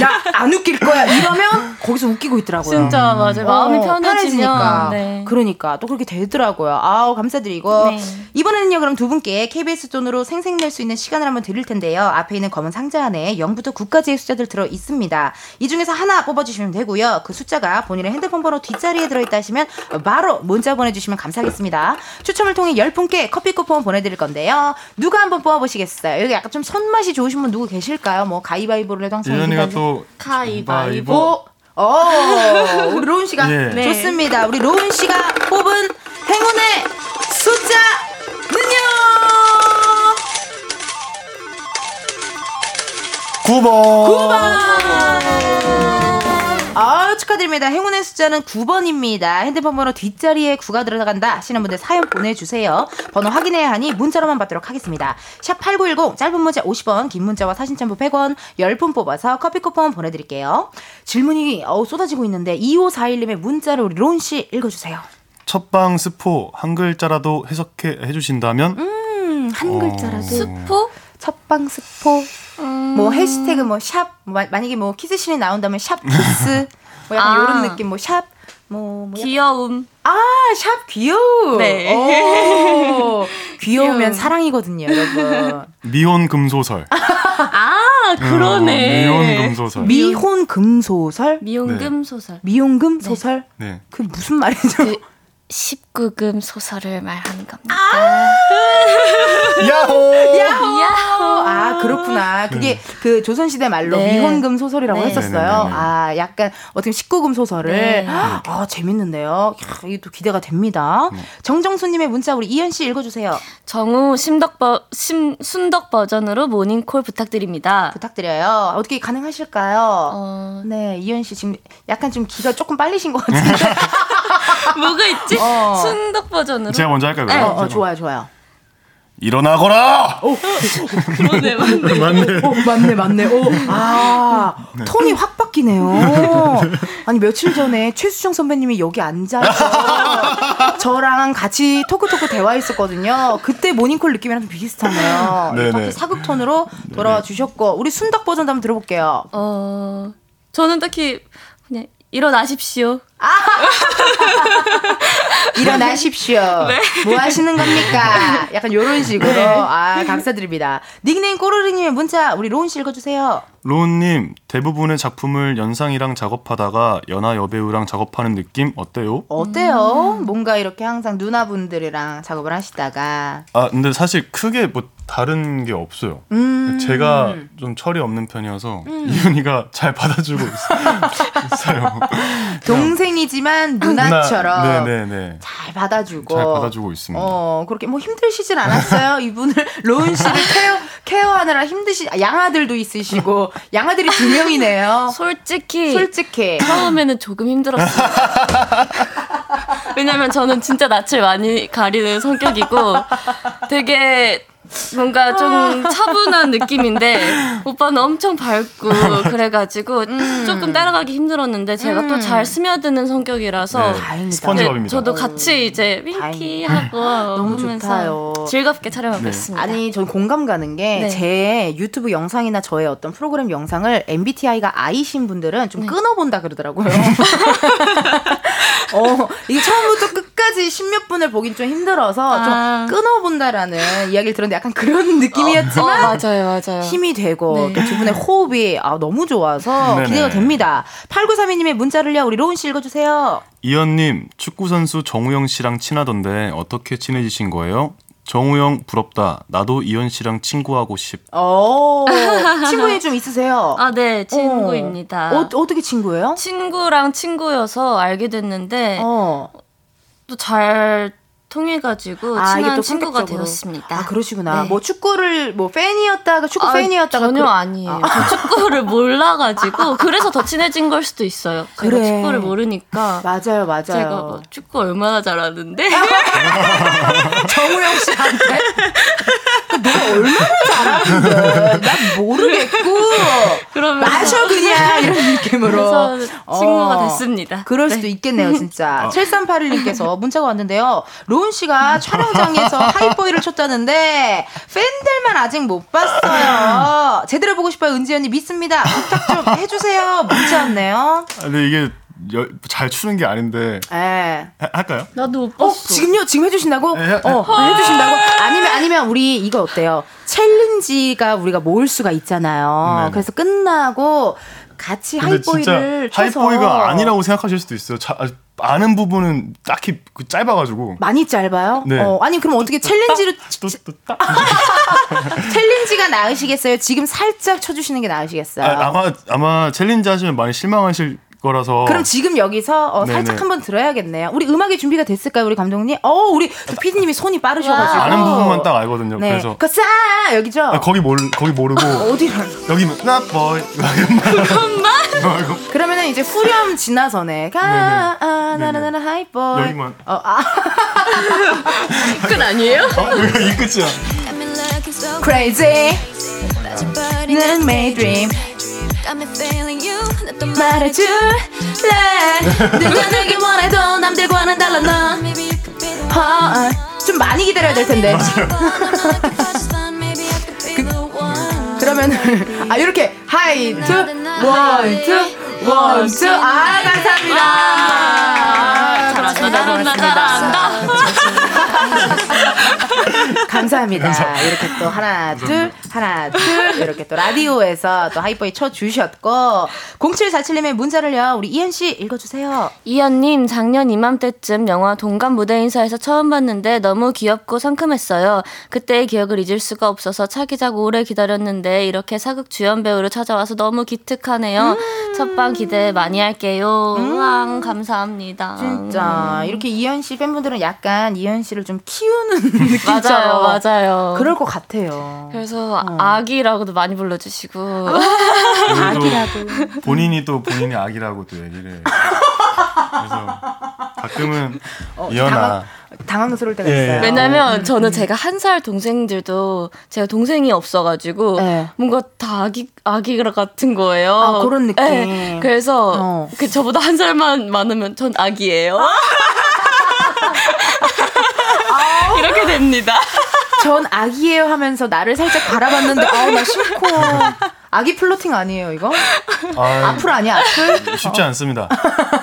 Speaker 1: 나 안 웃길 거야. 이러면 거기서 웃기고 있더라고요.
Speaker 3: 진짜 맞아요. 마음이 어, 편해지니까.
Speaker 1: 네. 그러니까 또 그렇게 되더라고요. 아우 감사드리고 네. 이번에는요 그럼 두 분께 KBS 돈으로 생생낼 수 있는 시간을 한번 드릴 텐데요. 앞에 있는 검은 상자 안에 0부터 9까지의 숫자들 들어 있습니다. 이 중에서 하나 뽑아주시면 되고요. 그 숫자가 본인의 핸드폰 번호 뒷자리에 들어있다 하시면 바로 문자 보내주시면 감사하겠습니다. 추첨을 통해 10분께 커피 쿠폰 보내드릴 건데요. 누가 한번 뽑아보시겠어요? 여기 약간 좀 손맛이 좋으신 분 누구 계실까요? 뭐 가위바위보를 해도 항상
Speaker 2: 이현이가 또
Speaker 3: 가위바위보.
Speaker 1: 어, 우리 로운 씨가 예. 네. 좋습니다. 우리 로운 씨가 뽑은 행운의 숫자는요.
Speaker 2: 9번.
Speaker 1: 9번. 아, 축하드립니다. 행운의 숫자는 9번입니다. 핸드폰 번호 뒷자리에 9가 들어간다 하시는 분들 사연 보내주세요. 번호 확인해야 하니 문자로만 받도록 하겠습니다. 샵 8910 짧은 문자 50원 긴 문자와 사진 첨부 100원 10분 뽑아서 커피 쿠폰 보내드릴게요. 질문이 어, 쏟아지고 있는데 2541님의 문자를 우리 론씨 읽어주세요.
Speaker 2: 첫방 스포 한 글자라도 해석해 해주신다면
Speaker 1: 음, 한 어... 글자라도
Speaker 3: 스포?
Speaker 1: 첫방 스포 음... 뭐 hashtag 뭐 sharp 뭐, 만약에 뭐 키스신이 나온다면 sharp 키스 뭐 약간 아. 이런 느낌 뭐 sharp 뭐,
Speaker 3: 뭐 귀여움.
Speaker 1: 아, sharp 귀여움. 네. 오, 귀여우면 귀여움. 사랑이거든요, 여러분.
Speaker 2: 미혼 금소설.
Speaker 3: 아, 그러네.
Speaker 2: 어, 미혼 금소설.
Speaker 1: 미혼 금소설?
Speaker 3: 미혼금 네. 소설.
Speaker 1: 미혼금 네. 소설? 네. 그 무슨 말이죠? 그
Speaker 3: 19금 소설을 말하는 겁니다.
Speaker 1: 아~ 야호! 야호! 야호! 아, 그렇구나. 그게 네. 그 조선시대 말로 네. 미혼금 소설이라고 네. 했었어요. 네네네네. 아, 약간 어떻게 19금 소설을. 네. 아, 재밌는데요. 야, 이게 또 기대가 됩니다. 네. 정정수님의 문자 우리 이현 씨 읽어주세요.
Speaker 3: 정우 심덕 버, 심, 순덕 버전으로 모닝콜 부탁드립니다.
Speaker 1: 부탁드려요. 어떻게 가능하실까요? 어... 네, 이현 씨 지금 약간 좀 기가 조금 빨리신 것 같은데.
Speaker 3: 뭐가 있지? 어. 순덕 버전으로.
Speaker 2: 제가 먼저 할까요?
Speaker 1: 네. 어, 어, 좋아요, 좋아요.
Speaker 2: 일어나거라! 오,
Speaker 3: 그러네, 맞네.
Speaker 2: 맞네.
Speaker 1: 오, 맞네, 맞네. 오, 아, 네. 톤이 확 바뀌네요. 아니, 며칠 전에 최수정 선배님이 여기 앉아서 저랑 같이 토크토크 대화했었거든요. 그때 모닝콜 느낌이랑 좀 비슷하네요. 이렇게 사극 톤으로 돌아와 주셨고, 우리 순덕 버전 한번 들어볼게요.
Speaker 3: 어, 저는 딱히 그냥 일어나십시오. 아!
Speaker 1: 일어나십시오. 네. 뭐 하시는 겁니까? 약간 요런 식으로. 네. 아, 감사드립니다. 닉네임 꼬르르님의 문자, 우리 로운 씨 읽어주세요.
Speaker 2: 로운님, 대부분의 작품을 연상이랑 작업하다가 연하 여배우랑 작업하는 느낌 어때요?
Speaker 1: 어때요? 음. 뭔가 이렇게 항상 누나분들이랑 작업을 하시다가.
Speaker 2: 아, 근데 사실 크게 뭐 다른 게 없어요. 음. 제가 좀 철이 없는 편이어서 음. 이윤이가 잘 받아주고 있어요.
Speaker 1: 동생 이지만 누나처럼 누나, 네, 네, 네. 잘 받아주고
Speaker 2: 잘 받아주고 있습니다.
Speaker 1: 어, 그렇게 뭐 힘드시진 않았어요. 이분을 로운 씨를 케어 케어하느라 힘드시 양아들도 있으시고 양아들이 두 명이네요.
Speaker 3: 솔직히
Speaker 1: 솔직히
Speaker 3: 처음에는 조금 힘들었어요. 왜냐면 저는 진짜 낯을 많이 가리는 성격이고 되게 뭔가 좀 아. 차분한 느낌인데 오빠는 엄청 밝고 그래가지고 음. 조금 따라가기 힘들었는데 제가 음. 또잘 스며드는 성격이라서
Speaker 2: 네. 스펀지밥입니다.
Speaker 3: 저도 같이 이제 윙키 하고 너무 좋다요. 즐겁게 촬영하고 네. 있습니다.
Speaker 1: 아니 전 공감 가는 게제 네. 유튜브 영상이나 저의 어떤 프로그램 영상을 MBTI가 I신 분들은 좀 네. 끊어본다 그러더라고요. 어, 이게 처음부터 끝까지 십몇 분을 보긴 좀 힘들어서 아. 좀 끊어본다라는 이야기를 들었는데 약간 그런 느낌이었지만.
Speaker 3: 어, 맞아요, 맞아요.
Speaker 1: 힘이 되고 네. 두 분의 호흡이 아, 너무 좋아서 네네. 기대가 됩니다. 8932님의 문자를요, 우리 로운 씨 읽어주세요.
Speaker 2: 이현님, 축구선수 정우영 씨랑 친하던데 어떻게 친해지신 거예요? 정우영 부럽다. 나도 이현 씨랑 친구하고 싶.
Speaker 1: 어, 친구이 좀 있으세요?
Speaker 3: 아, 네, 친구입니다.
Speaker 1: 어, 어 떻게 친구예요?
Speaker 3: 친구랑 친구여서 알게 됐는데 어. 또잘 통해가지고 아, 친한 친구가 되었습니다.
Speaker 1: 아 그러시구나. 네. 뭐 축구를 뭐 팬이었다가 축구 아, 팬이었다가
Speaker 3: 전혀 그... 아니에요. 아. 축구를 몰라가지고 그래서 더 친해진 걸 수도 있어요. 제가 그래. 축구를 모르니까.
Speaker 1: 맞아요, 맞아요.
Speaker 3: 제가 뭐 축구 얼마나 잘하는데.
Speaker 1: 정우영 씨한테. 너 얼마나 잘하는데 난 모르겠고. 그러면 마셔 그냥 이런 느낌으로.
Speaker 3: 그래서 친구가 어, 됐습니다.
Speaker 1: 그럴 네. 수도 있겠네요, 진짜. 7381님께서 문자가 왔는데요. 로운 씨가 촬영장에서 하이보이를 쳤다는데 팬들만 아직 못 봤어요. 제대로 보고 싶어요, 은지 언니 믿습니다. 부탁 좀 해주세요. 문자 왔네요.
Speaker 2: 아, 근데 이게 여, 잘 추는 게 아닌데. 에. 하, 할까요?
Speaker 3: 나도 못 봤어. 어,
Speaker 1: 지금요? 지금 해주신다고? 에, 에, 어, 해주신다고? 아니면, 아니면 우리 이거 어때요? 챌린지가 우리가 모을 수가 있잖아요. 네네. 그래서 끝나고 같이 하이보이를 쳐서
Speaker 2: 하이보이가 아니라고 생각하실 수도 있어요. 자, 아는 부분은 딱히 그 짧아가지고
Speaker 1: 많이 짧아요. 네. 어, 아니 그럼 어떻게 challenge를 challenge가 나으시겠어요? 지금 살짝 춰주시는 게 나으시겠어요?
Speaker 2: 아, 아마 아마 challenge 하시면 많이 실망하실 거라서.
Speaker 1: 그럼 지금 여기서 어, 살짝 한번 들어야겠네요. 우리 음악이 준비가 됐을까요, 우리 감독님? 어, 우리 피디님이 손이 빠르셔가지고.
Speaker 2: 아는 부분만 딱 알거든요. 네. 그래서.
Speaker 1: 그싸 여기죠.
Speaker 2: 아, 거기 모르 거기 모르고.
Speaker 1: 어디를?
Speaker 2: 여기는 나 boy.
Speaker 3: 그것만.
Speaker 1: 그러면은 이제 후렴 지나서네. 가 아, 나나나나 하이보이.
Speaker 2: 여기만.
Speaker 1: 어, 아.
Speaker 3: 끝 아니에요?
Speaker 2: 어, 이 끝이야.
Speaker 1: Crazy. 는 Maydream. 말해줄래? 누가 되길 원해도 남들과는 달라 넌좀 많이 기다려야 될 텐데. 그, 그러면은 아 이렇게. 하이 two one, two, one, two. 아, 감사합니다. 아,
Speaker 3: 잘한다, 잘한다, 잘한다.
Speaker 1: 감사합니다. 감사합니다. 이렇게 또 하나, 둘, 하나, 둘. 이렇게 또 라디오에서 또 Hype Boy 춰 주셨고. 0747님의 문자를요, 우리 이현 씨 읽어 주세요.
Speaker 3: 이현 님, 작년 이맘때쯤 영화 동감 무대 인사에서 처음 봤는데 너무 귀엽고 상큼했어요. 그때의 기억을 잊을 수가 없어서 차기작 오래 기다렸는데 이렇게 사극 주연 배우로 찾아와서 너무 기특하네요. 음~ 첫방 기대 많이 할게요. 음~ 왕 감사합니다.
Speaker 1: 진짜. 이렇게 이현 씨 팬분들은 약간 이현 씨를 좀 키우는 느낌처럼.
Speaker 3: 맞아요.
Speaker 1: 그럴 것 같아요.
Speaker 3: 그래서 어. 아기라고도 많이 불러주시고.
Speaker 1: 아, 기라고
Speaker 2: 본인이 또 본인이 아기라고 또 얘기를. 해요. 그래서 가끔은 어, 이현아.
Speaker 1: 당황, 스러울 때가 예. 있어요.
Speaker 3: 왜냐면 음. 저는 제가 한 살 동생들도 제가 동생이 없어가지고 네. 뭔가 다 아기 아기 같은 거예요.
Speaker 1: 아, 그런 느낌.
Speaker 3: 네. 그래서 어. 그 저보다 한 살만 많으면 전 아기예요. 이렇게 됩니다.
Speaker 1: 전 아기예요 하면서 나를 살짝 바라봤는데 아우 나 싫고 아기 플로팅 아니에요 이거? 아, 앞으로 아니야 앞을?
Speaker 2: 쉽지 않습니다.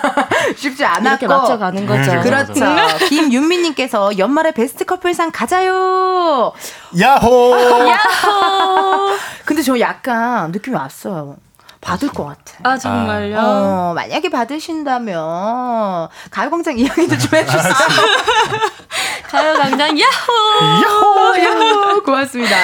Speaker 1: 쉽지 않았고 이렇게
Speaker 3: 맞춰가는 거죠. 네,
Speaker 1: 그렇죠. 김윤미님께서 연말에 베스트 커플상 가자요.
Speaker 2: 야호.
Speaker 1: 야호. 근데 저 약간 느낌이 왔어요. 받을 것 같아.
Speaker 3: 아 정말요?
Speaker 1: 어, 만약에 받으신다면 가요광장 이야기도 좀 해주세요.
Speaker 3: 가요광장 야호!
Speaker 1: 야호! 야호! 고맙습니다.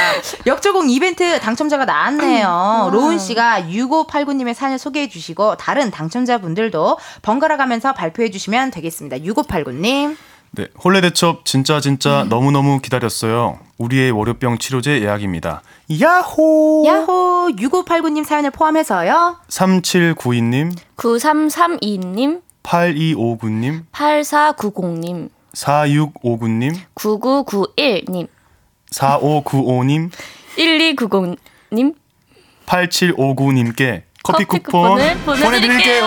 Speaker 1: 역조공 이벤트 당첨자가 나왔네요. 음. 로운 씨가 6589님의 사연을 소개해 주시고 다른 당첨자분들도 번갈아 가면서 발표해 주시면 되겠습니다. 6589님.
Speaker 2: 네, 홀레대첩 진짜 진짜 음. 너무너무 기다렸어요. 우리의 월요병 치료제 예약입니다. 야호!
Speaker 1: 야호! 6589님 사연을 포함해서요.
Speaker 2: 3792님,
Speaker 3: 9332님,
Speaker 2: 8259님,
Speaker 3: 8490님,
Speaker 2: 4659님,
Speaker 3: 9991님,
Speaker 2: 4595님,
Speaker 3: 1290님,
Speaker 2: 8759님께 커피, 커피 쿠폰 보내드릴게요.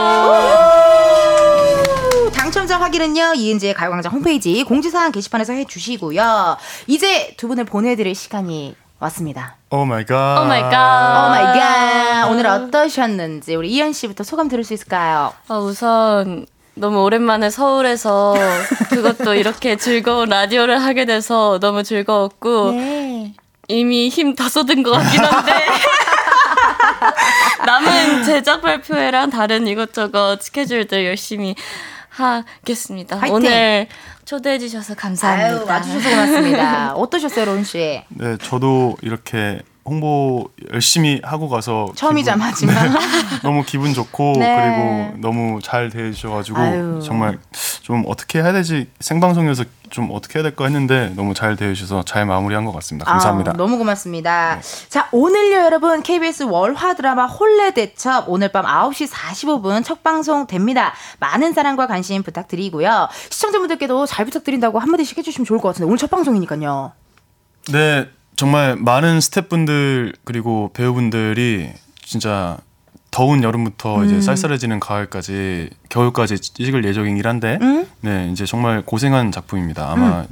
Speaker 1: 당첨자 확인은요, 이은지의 가요광장 홈페이지 공지사항 게시판에서 해주시고요. 이제 두 분을 보내드릴 시간이 왔습니다.
Speaker 2: Oh
Speaker 3: my god. Oh my
Speaker 1: god. Oh my god. 오늘 어떠셨는지 우리 이현 씨부터 소감 들을 수 있을까요?
Speaker 3: 어, 우선 너무 오랜만에 서울에서 그것도 이렇게 즐거운 라디오를 하게 돼서 너무 즐거웠고 네. 이미 힘 다 쏟은 것 같긴 한데 남은 제작 발표회랑 다른 이것저것 스케줄들 열심히 하겠습니다. 화이팅! 오늘 초대해 주셔서 감사합니다.
Speaker 1: 아유, 와주셔서 고맙습니다. 어떠셨어요, 론 씨?
Speaker 2: 네, 저도 이렇게 홍보 열심히 하고 가서
Speaker 1: 처음이자 마지막 네,
Speaker 2: 너무 기분 좋고 네. 그리고 너무 잘 대해주셔가지고 정말 좀 어떻게 해야 되지 생방송이어서 좀 어떻게 해야 될까 했는데 너무 잘 대해주셔서 잘 마무리한 것 같습니다. 감사합니다.
Speaker 1: 아, 너무 고맙습니다. 네. 자 오늘요 여러분 KBS 월화 드라마 홀레 대첩 오늘 밤 9시 45분 첫 방송 됩니다. 많은 사랑과 관심 부탁드리고요. 시청자분들께도 잘 부탁드린다고 한마디씩 해주시면 좋을 것 같은데 오늘 첫 방송이니까요.
Speaker 2: 네, 정말 많은 스태프분들 그리고 배우분들이 진짜 더운 여름부터 음. 이제 쌀쌀해지는 가을까지 겨울까지 찍을 예정이긴 한데 음? 네 이제 정말 고생한 작품입니다. 아마 음.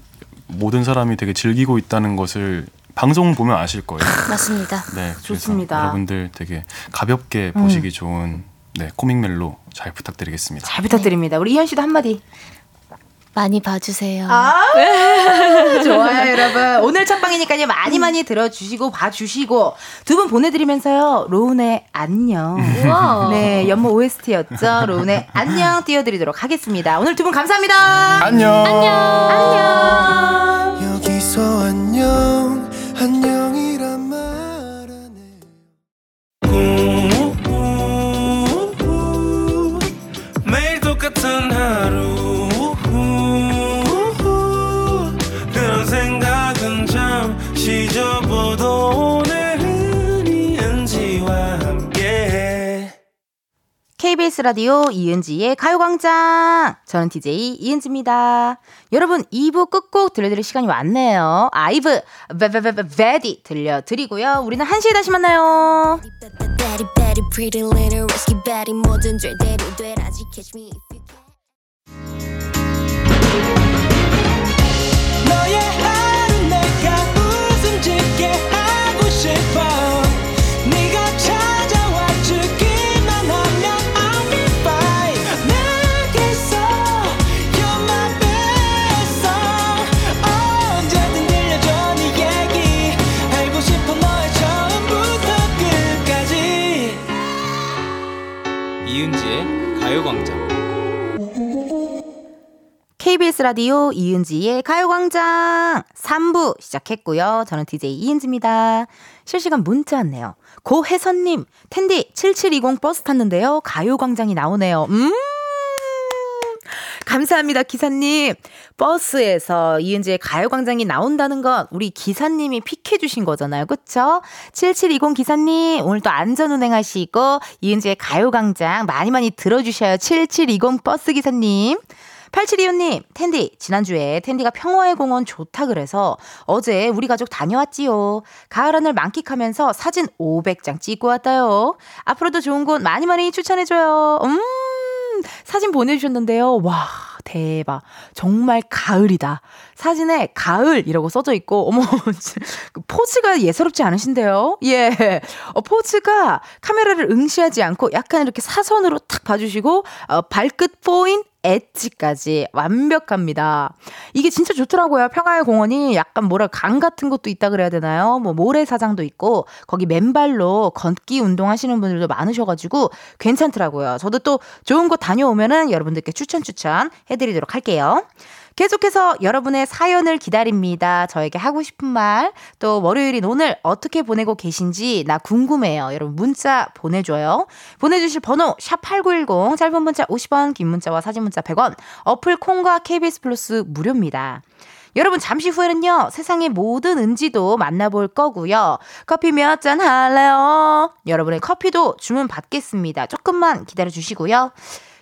Speaker 2: 모든 사람이 되게 즐기고 있다는 것을 방송 보면 아실 거예요.
Speaker 3: 맞습니다.
Speaker 2: 네, 좋습니다. 여러분들 되게 가볍게 보시기 음. 좋은 네 코믹 멜로 잘 부탁드리겠습니다.
Speaker 1: 잘 부탁드립니다. 우리 이현 씨도 한마디.
Speaker 3: 많이 봐주세요.
Speaker 1: 아, 좋아요, 여러분. 오늘 첫 방이니까요. 많이 많이 들어주시고, 봐주시고, 두 분 보내드리면서요. 로운의 안녕. 네, 연모 OST였죠. 로운의 안녕 띄워드리도록 하겠습니다. 오늘 두 분 감사합니다.
Speaker 2: 안녕.
Speaker 3: 안녕. 안녕.
Speaker 5: 여기서 안녕, 안녕
Speaker 1: KBS 라디오 이은지의 가요광장. 저는 DJ 이은지입니다. 여러분, 2부 끝곡 들려드릴 시간이 왔네요. 아이브, 베베베베디 들려드리고요. 우리는 1시에 다시 만나요. 너의 하루 내가 웃음 짓게 하고 싶어 KBS 라디오 이은지의 가요광장 3부 시작했고요. 저는 DJ 이은지입니다. 실시간 문자 왔네요. 고혜선님, 텐디 7720 버스 탔는데요. 가요광장이 나오네요. 음! 감사합니다, 기사님. 버스에서 이은지의 가요광장이 나온다는 건 우리 기사님이 픽해주신 거잖아요. 그쵸? 7720 기사님, 오늘 또 안전운행 하시고, 이은지의 가요광장 많이 많이 들어주셔요. 7720 버스 기사님. 8725님, 텐디, 지난주에 텐디가 평화의 공원 좋다 그래서 어제 우리 가족 다녀왔지요. 가을 하늘 만끽하면서 사진 500장 찍고 왔다요. 앞으로도 좋은 곳 많이 많이 추천해줘요. 음, 사진 보내주셨는데요. 와, 대박. 정말 가을이다. 사진에 가을 이라고 써져 있고, 어머, 그 포즈가 예사롭지 않으신데요? 예. 어, 포즈가 카메라를 응시하지 않고 약간 이렇게 사선으로 탁 봐주시고, 어, 발끝 포인 엣지까지 완벽합니다. 이게 진짜 좋더라고요. 평화의 공원이 약간 뭐라 강 같은 것도 있다 그래야 되나요? 뭐 모래사장도 있고 거기 맨발로 걷기 운동하시는 분들도 많으셔가지고 괜찮더라고요. 저도 또 좋은 곳 다녀오면은 여러분들께 추천 추천 해드리도록 할게요. 계속해서 여러분의 사연을 기다립니다. 저에게 하고 싶은 말, 또 월요일인 오늘 어떻게 보내고 계신지 나 궁금해요. 여러분 문자 보내줘요. 보내주실 번호 샵8910 짧은 문자 50원, 긴 문자와 사진 문자 100원, 어플 콩과 KBS 플러스 무료입니다. 여러분 잠시 후에는요 세상의 모든 은지도 만나볼 거고요 커피 몇 잔 할래요 여러분의 커피도 주문 받겠습니다 조금만 기다려 주시고요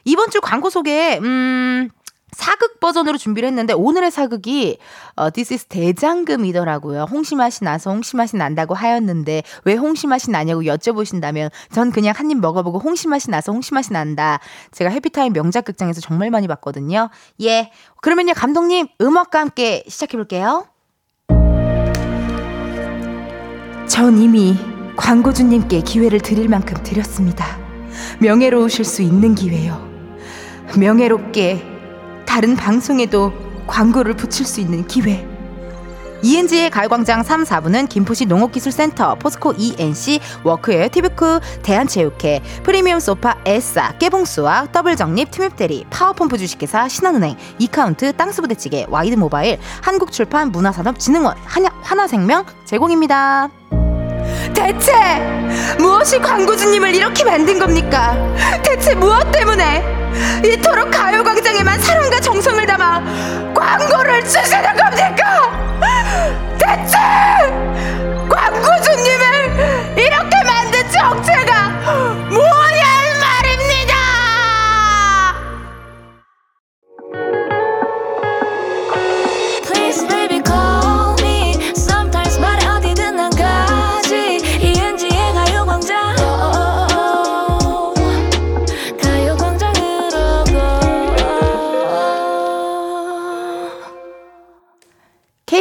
Speaker 1: 이번 주 광고 소개 음 사극 버전으로 준비를 했는데 오늘의 사극이 어, This is 대장금이더라고요. 홍시 맛이 나서 홍시 맛이 난다고 하였는데 왜 홍시 맛이 나냐고 여쭤보신다면 전 그냥 한 입 먹어보고 홍시 맛이 나서 홍시 맛이 난다. 제가 해피타임 명작 극장에서 정말 많이 봤거든요. 예. 그러면요 감독님 음악과 함께 시작해 볼게요. 전 이미 광고주님께 기회를 드릴 만큼 드렸습니다. 명예로우실 수 있는 기회요. 명예롭게 다른 방송에도 광고를 붙일 수 있는 기회. 이은지의 가요광장 3, 4부는 김포시 농업기술센터, 포스코 E&C, workwear 티뷰크, 대한체육회, 프리미엄 소파 에싸, 깨봉수학 더블정립 티맵대리, 파워펌프 주식회사 신한은행, 이카운트 땅스부대찌개, 와이드모바일, 한국출판 문화산업진흥원, 한야, 하나생명 제공입니다. 대체 무엇이 광고주님을 이렇게 만든 겁니까? 대체 무엇 때문에 이토록 가요광장에만 사랑과 정성을 담아 광고를 주시는 겁니까? 대체 광고주님을 이렇게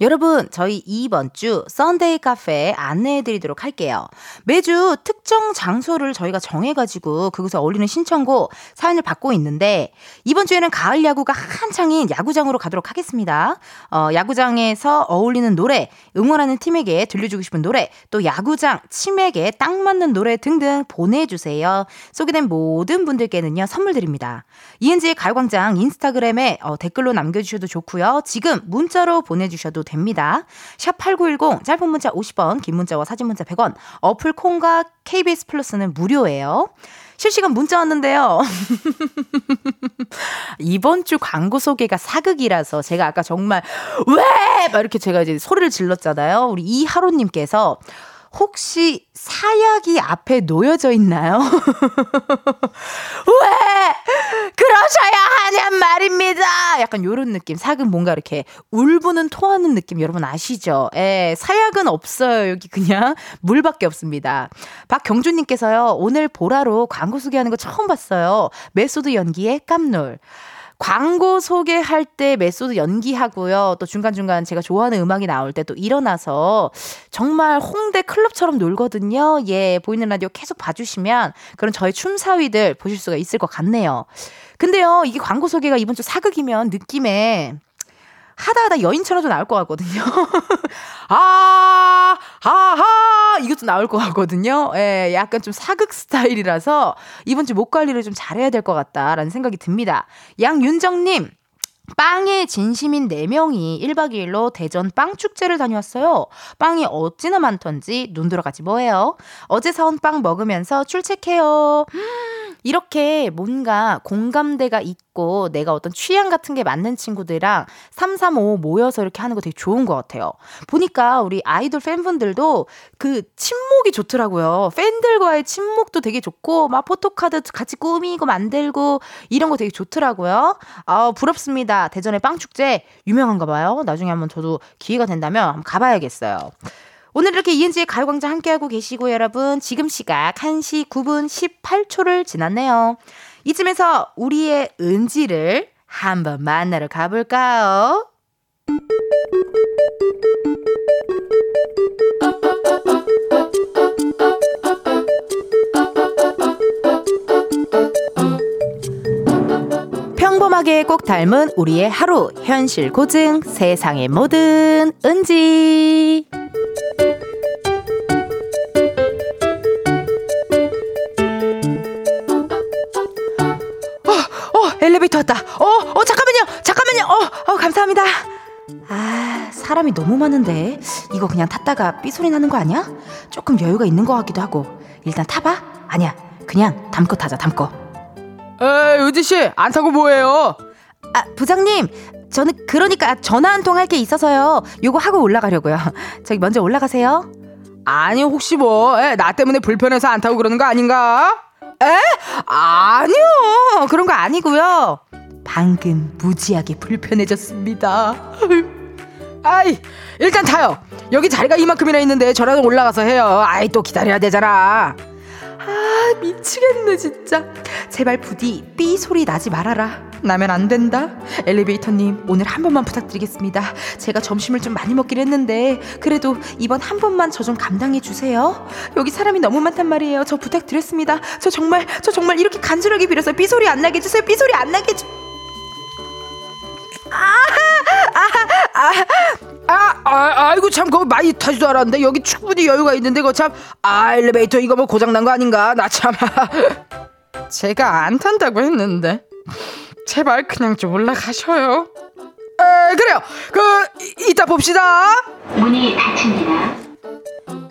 Speaker 1: 여러분, 저희 이번 주 썬데이 카페 안내해 드리도록 할게요. 매주 특정 장소를 저희가 정해가지고 그곳에 어울리는 신청곡 사연을 받고 있는데 이번 주에는 가을 야구가 한창인 야구장으로 가도록 하겠습니다. 어, 야구장에서 어울리는 노래, 응원하는 팀에게 들려주고 싶은 노래, 또 야구장 팀에게 딱 맞는 노래 등등 보내주세요. 소개된 모든 분들께는요 선물 드립니다. 이은지의 가요광장 인스타그램에 어, 댓글로 남겨주셔도 좋고요. 지금 문자로 보내주셔도 됩니다. 샵8910 짧은 문자 50원 긴 문자와 사진 문자 100원 어플 콩과 KBS 플러스는 무료예요. 실시간 문자 왔는데요. 이번 주 광고 소개가 사극이라서 제가 아까 정말 왜! 막 이렇게 제가 이제 소리를 질렀잖아요. 우리 이하로님께서 혹시 사약이 앞에 놓여져 있나요? 왜 그러셔야 하냔 말입니다. 약간 요런 느낌. 사극 뭔가 이렇게 울분을 토하는 느낌 여러분 아시죠? 예, 사약은 없어요. 여기 그냥 물밖에 없습니다. 박경주님께서요. 오늘 보라로 광고 소개하는 거 처음 봤어요. 메소드 연기에 깜놀. 광고 소개할 때 메소드 연기하고요. 또 중간중간 제가 좋아하는 음악이 나올 때 또 일어나서 정말 홍대 클럽처럼 놀거든요. 예, 보이는 라디오 계속 봐주시면 그런 저의 춤사위들 보실 수가 있을 것 같네요. 근데요, 이게 광고 소개가 이번 주 사극이면 느낌에 하다 하다 여인처럼도 나올 것 같거든요. 아, 하하, 이것도 나올 것 같거든요. 예, 약간 좀 사극 스타일이라서 이번 주 목 관리를 좀 잘해야 될 것 같다라는 생각이 듭니다. 양윤정님, 빵에 진심인 4명이 1박 2일로 대전 빵축제를 다녀왔어요. 빵이 어찌나 많던지 눈 들어가지 뭐예요. 어제 사온 빵 먹으면서 출첵해요. 이렇게 뭔가 공감대가 있 고 내가 어떤 취향 같은 게 맞는 친구들이랑 335 모여서 이렇게 하는 거 되게 좋은 것 같아요. 보니까 우리 아이돌 팬분들도 그 친목이 좋더라고요. 팬들과의 친목도 되게 좋고 막 포토카드 같이 꾸미고 만들고 이런 거 되게 좋더라고요. 아 부럽습니다. 대전의 빵축제 유명한가 봐요. 나중에 한번 저도 기회가 된다면 한번 가봐야겠어요. 오늘 이렇게 이은지의 가요광장 함께하고 계시고 여러분 지금 시각 1시 9분 18초를 지났네요. 이쯤에서 우리의 은지를 한번 만나러 가볼까요? 평범하게 꼭 닮은 우리의 하루 현실 고증 세상의 모든 은지 엘리베이터 왔다. 어, 어, 잠깐만요. 잠깐만요. 어, 어, 감사합니다. 아, 사람이 너무 많은데. 이거 그냥 탔다가 삐소리 나는 거 아니야? 조금 여유가 있는 것 같기도 하고. 일단 타봐? 아니야. 그냥 담고 타자, 담고.
Speaker 6: 에이, 유지씨, 안 타고 뭐해요?
Speaker 1: 아, 부장님. 저는 그러니까 전화 한 통 할 게 있어서요. 요거 하고 올라가려고요. 저기 먼저 올라가세요.
Speaker 6: 아니, 혹시 뭐, 에, 나 때문에 불편해서 안 타고 그러는 거 아닌가?
Speaker 1: 에? 아니요. 그런 거 아니고요. 방금 무지하게 불편해졌습니다.
Speaker 6: 아이, 일단 타요. 여기 자리가 이만큼이나 있는데 저라도 올라가서 해요. 아이, 또 기다려야 되잖아.
Speaker 1: 아, 미치겠네, 진짜. 제발 부디 삐 소리 나지 말아라. 나면 안 된다. 엘리베이터님, 오늘 한 번만 부탁드리겠습니다. 제가 점심을 좀 많이 먹긴 했는데, 그래도 이번 한 번만 저 좀 감당해 주세요. 여기 사람이 너무 많단 말이에요. 저 부탁드렸습니다. 저 정말, 저 정말 이렇게 간절하게 빌어서 삐 소리 안 나게 해주세요. 삐 소리 안 나게 해주... 아,
Speaker 6: 아, 아, 아, 아, 아이고 참 그거 많이 타지도 않았는데 여기 충분히 여유가 있는데 그거 참 아, 엘리베이터 이거 뭐 고장 난 거 아닌가? 나 참. 제가 안 탄다고 했는데 제발 그냥 좀 올라가셔요. 에, 그래요. 그 이따 봅시다. 문이 닫힙니다.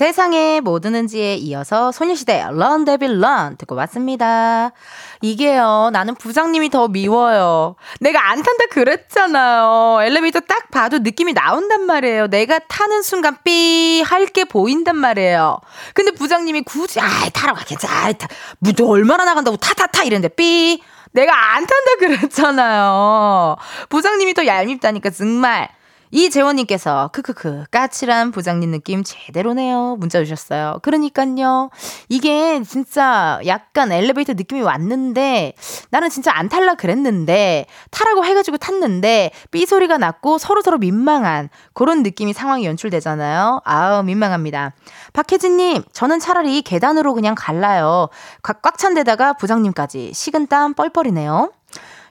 Speaker 1: 세상에 뭐 드는지에 이어서 소녀시대 런 데빌 런 듣고 왔습니다. 이게요, 나는 부장님이 더 미워요. 내가 안 탄다 그랬잖아요. 엘리베이터 딱 봐도 느낌이 나온단 말이에요. 내가 타는 순간 삐 할 게 보인단 말이에요. 근데 부장님이 굳이, 아이, 타러 가, 괜찮아. 타. 무도 얼마나 나간다고 타, 타, 타 이랬는데 삐. 내가 안 탄다 그랬잖아요. 부장님이 더 얄밉다니까, 정말. 이재원님께서 크크크 까칠한 부장님 느낌 제대로네요. 문자 주셨어요. 그러니까요. 이게 진짜 약간 엘리베이터 느낌이 왔는데 나는 진짜 안 탈라 그랬는데 타라고 해가지고 탔는데 삐 소리가 났고 서로 서로 민망한 그런 느낌이 상황이 연출되잖아요. 아우 민망합니다. 박혜진님 저는 차라리 계단으로 그냥 갈라요. 꽉 찬 데다가 부장님까지 식은 땀 뻘뻘이네요.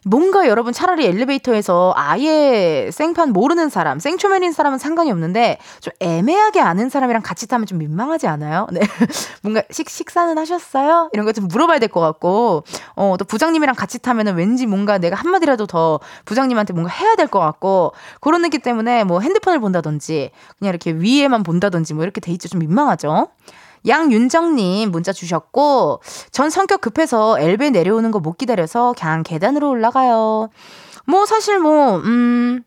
Speaker 1: 뭔가 여러분 차라리 엘리베이터에서 아예 생판 모르는 사람, 생초면인 사람은 상관이 없는데 좀 애매하게 아는 사람이랑 같이 타면 좀 민망하지 않아요? 네. 뭔가 식, 식사는 하셨어요? 이런 거 좀 물어봐야 될 것 같고, 어, 또 부장님이랑 같이 타면은 왠지 뭔가 내가 한마디라도 더 부장님한테 뭔가 해야 될 것 같고, 그런 느낌 때문에 뭐 핸드폰을 본다든지, 그냥 이렇게 위에만 본다든지 뭐 이렇게 돼 있죠. 좀 민망하죠? 양윤정님 문자 주셨고, 전 성격 급해서 엘베 내려오는 거 못 기다려서 그냥 계단으로 올라가요. 뭐 사실 뭐, 음,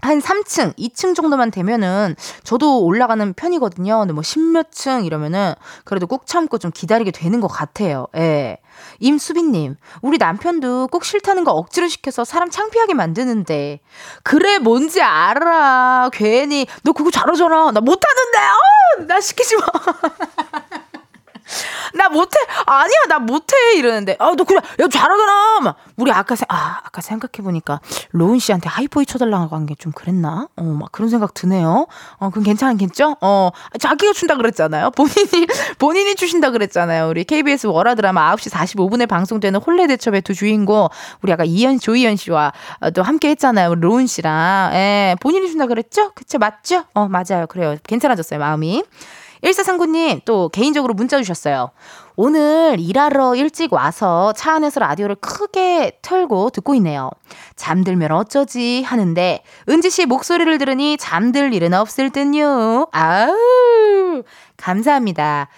Speaker 1: 한 3층, 2층 정도만 되면은 저도 올라가는 편이거든요. 근데 뭐 10몇 층 이러면은 그래도 꾹 참고 좀 기다리게 되는 것 같아요. 예. 임수빈님, 우리 남편도 꼭 싫다는 거 억지로 시켜서 사람 창피하게 만드는데. 그래, 뭔지 알아. 괜히, 너 그거 잘하잖아. 나 못하는데, 어! 나 시키지 마. 나 못해. 아니야, 나 못해. 이러는데. 아, 너 그래. 야, 잘하잖아. 막. 우리 아까, 세, 아, 아까 생각해보니까, 로운 씨한테 하이포이 쳐달라고 한 게 좀 그랬나? 어, 막 그런 생각 드네요. 어, 그럼 괜찮겠죠? 어, 자기가 준다 그랬잖아요. 본인이, 본인이 주신다 그랬잖아요. 우리 KBS 월화 드라마 9시 45분에 방송되는 홀레 대첩의 두 주인공, 우리 아까 이현, 조이현 씨와 또 함께 했잖아요. 로운 씨랑. 예, 본인이 준다 그랬죠? 그쵸, 맞죠? 어, 맞아요. 그래요. 괜찮아졌어요, 마음이. 1439님 또 개인적으로 문자 주셨어요. 오늘 일하러 일찍 와서 차 안에서 라디오를 크게 틀고 듣고 있네요. 잠들면 어쩌지 하는데 은지 씨 목소리를 들으니 잠들 일은 없을 듯요. 아우 감사합니다.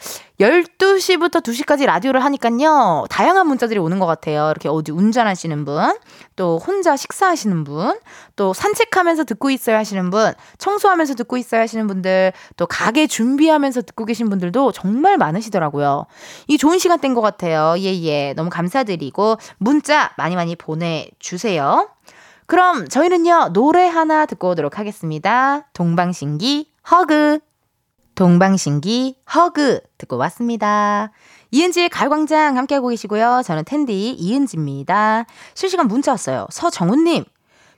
Speaker 1: 12시부터 2시까지 라디오를 하니깐요. 다양한 문자들이 오는 것 같아요. 이렇게 어디 운전하시는 분, 또 혼자 식사하시는 분, 또 산책하면서 듣고 있어야 하시는 분, 청소하면서 듣고 있어야 하시는 분들, 또 가게 준비하면서 듣고 계신 분들도 정말 많으시더라고요. 이 좋은 시간대인 것 같아요. 예, 예. 너무 감사드리고, 문자 많이 많이 보내주세요. 그럼 저희는요, 노래 하나 듣고 오도록 하겠습니다. 동방신기, 허그. 동방신기 허그 듣고 왔습니다. 이은지의 가요광장 함께하고 계시고요. 저는 텐디 이은지입니다. 실시간 문자 왔어요. 서정훈님.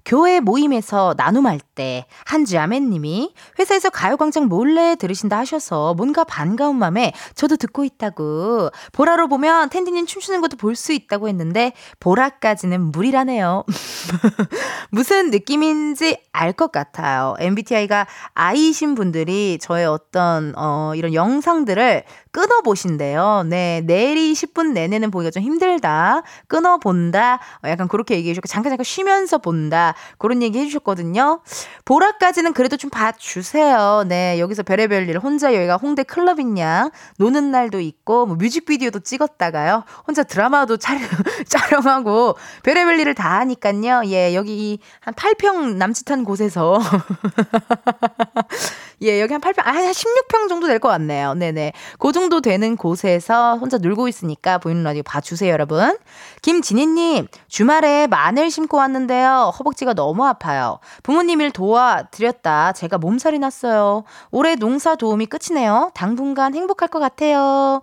Speaker 1: 교회 모임에서 나눔할 때 한주아맨님이 회사에서 가요광장 몰래 들으신다 하셔서 뭔가 반가운 마음에 저도 듣고 있다고 보라로 보면 텐디님 춤추는 것도 볼 수 있다고 했는데 보라까지는 무리라네요. 무슨 느낌인지 알 것 같아요. MBTI가 I이신 분들이 저의 어떤 어 이런 영상들을 끊어 보신대요. 네, 내일이 10분 내내는 보기가 좀 힘들다. 끊어 본다. 어, 약간 그렇게 얘기해 주고 잠깐 잠깐 쉬면서 본다. 그런 얘기 해주셨거든요. 보라까지는 그래도 좀 봐주세요. 네, 여기서 별의별 일 혼자 여기가 홍대 클럽이냐 노는 날도 있고 뭐 뮤직비디오도 찍었다가요. 혼자 드라마도 촬영, 촬영하고 별의별 일을 다 하니까요. 예, 여기 한 8평 남짓한 곳에서 예, 여기 한 8평, 아, 한 16평 정도 될 것 같네요. 네네. 그 정도 되는 곳에서 혼자 놀고 있으니까 보이는 라디오 봐주세요, 여러분. 김진희님, 주말에 마늘 심고 왔는데요. 허벅지가 너무 아파요. 부모님 일 도와드렸다. 제가 몸살이 났어요. 올해 농사 도움이 끝이네요. 당분간 행복할 것 같아요.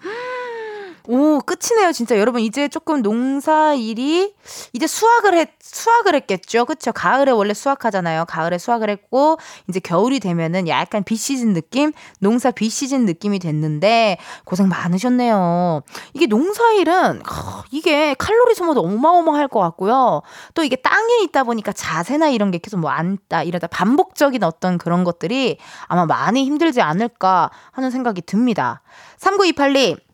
Speaker 1: 오, 끝이네요, 진짜. 여러분, 이제 조금 농사 일이, 이제 수확을 했, 수확을 했겠죠. 그쵸? 가을에 원래 수확하잖아요. 가을에 수확을 했고, 이제 겨울이 되면은 약간 비시즌 느낌? 농사 비시즌 느낌이 됐는데, 고생 많으셨네요. 이게 농사일은, 이게 칼로리 소모도 어마어마할 것 같고요. 또 이게 땅에 있다 보니까 자세나 이런 게 계속 뭐 앉다, 이러다 반복적인 어떤 그런 것들이 아마 많이 힘들지 않을까 하는 생각이 듭니다. 3928님,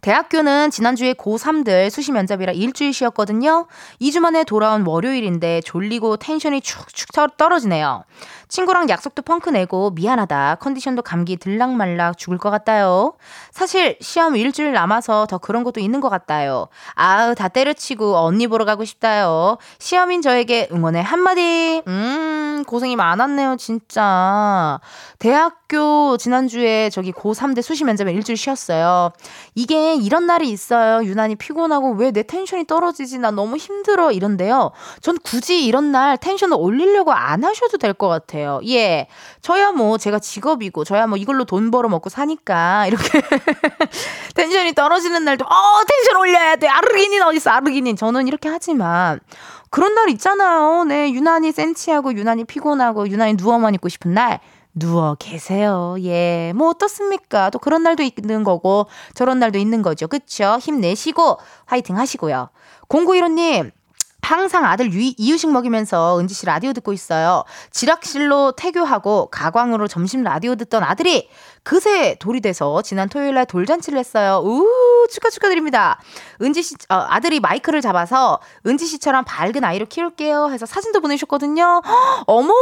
Speaker 1: 대학교는 지난주에 고3들 수시 면접이라 일주일 쉬었거든요. 2주 만에 돌아온 월요일인데 졸리고 텐션이 축축 떨어지네요. 친구랑 약속도 펑크 내고 미안하다. 컨디션도 감기 들락말락 죽을 것 같다요. 사실 시험 일주일 남아서 더 그런 것도 있는 것 같다요. 아우 다 때려치고 언니 보러 가고 싶다요. 시험인 저에게 응원의 한마디. 음 고생이 많았네요 진짜. 대학교 지난주에 저기 고3 대 수시 면접에 일주일 쉬었어요. 이게 이런 날이 있어요. 유난히 피곤하고 왜 내 tension이 떨어지지? 나 너무 힘들어 이런데요. 전 굳이 이런 날 tension을 올리려고 안 하셔도 될 것 같아요. 예. 저야 뭐 제가 직업이고 저야 뭐 이걸로 돈 벌어 먹고 사니까 이렇게 tension이 떨어지는 날도 어 텐션 올려야 돼. 아르기닌 어디 있어? 아르기닌. 저는 이렇게 하지만 그런 날 있잖아요. 네. 유난히 센치하고 유난히 피곤하고 유난히 누워만 있고 싶은 날 누워 계세요. 예. 뭐 어떻습니까? 또 그런 날도 있는 거고 저런 날도 있는 거죠. 그쵸? 힘내시고 화이팅 하시고요. 0915님, 항상 아들 유, 이유식 먹이면서 은지 씨 라디오 듣고 있어요. 지락실로 태교하고 가광으로 점심 라디오 듣던 아들이 그새 돌이 돼서 지난 토요일 날 돌잔치를 했어요. 우 축하 축하드립니다. 은지 씨 어, 아들이 마이크를 잡아서 은지 씨처럼 밝은 아이로 키울게요 해서 사진도 보내셨거든요. 어머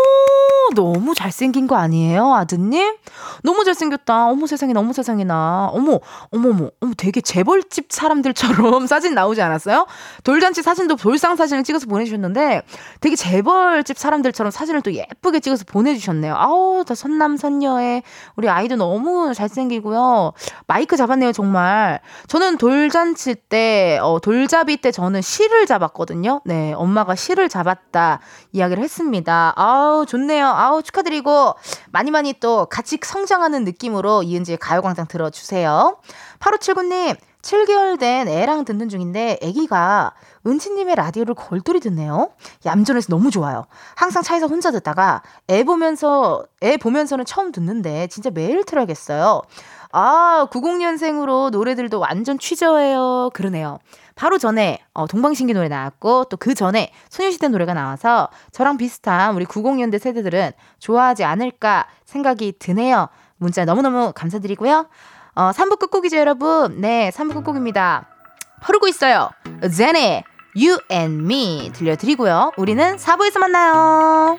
Speaker 1: 너무 잘생긴 거 아니에요 아드님? 너무 잘생겼다. 어머 세상에 너무 세상에나. 어머 어머머 어머 되게 재벌집 사람들처럼 사진 나오지 않았어요? 돌잔치 사진도 돌상 사진을 찍어서 보내주셨는데 되게 재벌집 사람들처럼 사진을 또 예쁘게 찍어서 보내주셨네요. 아우 다 선남 선녀의 우리 아이도 너무 너무 잘생기고요. 마이크 잡았네요, 정말. 저는 돌잔치 때, 어, 돌잡이 때 저는 실을 잡았거든요. 네, 엄마가 실을 잡았다 이야기를 했습니다. 아우, 좋네요. 아우, 축하드리고, 많이 많이 또 같이 성장하는 느낌으로 이은지의 가요광장 들어주세요. 8579님, 7개월 된 애랑 듣는 중인데 애기가 은지님의 라디오를 걸돌이 듣네요. 얌전해서 너무 좋아요. 항상 차에서 혼자 듣다가 애 보면서 애 보면서는 처음 듣는데 진짜 매일 틀어야겠어요. 아, 90년생으로 노래들도 완전 취저예요. 그러네요. 바로 전에 어, 동방신기 노래 나왔고 또 그 전에 소녀시대 노래가 나와서 저랑 비슷한 우리 90년대 세대들은 좋아하지 않을까 생각이 드네요. 문자 너무너무 감사드리고요. 어, 3부 끝곡이죠, 여러분. 네, 3부 끝곡입니다. 흐르고 있어요. 제네, You and Me 들려드리고요. 우리는 4부에서 만나요.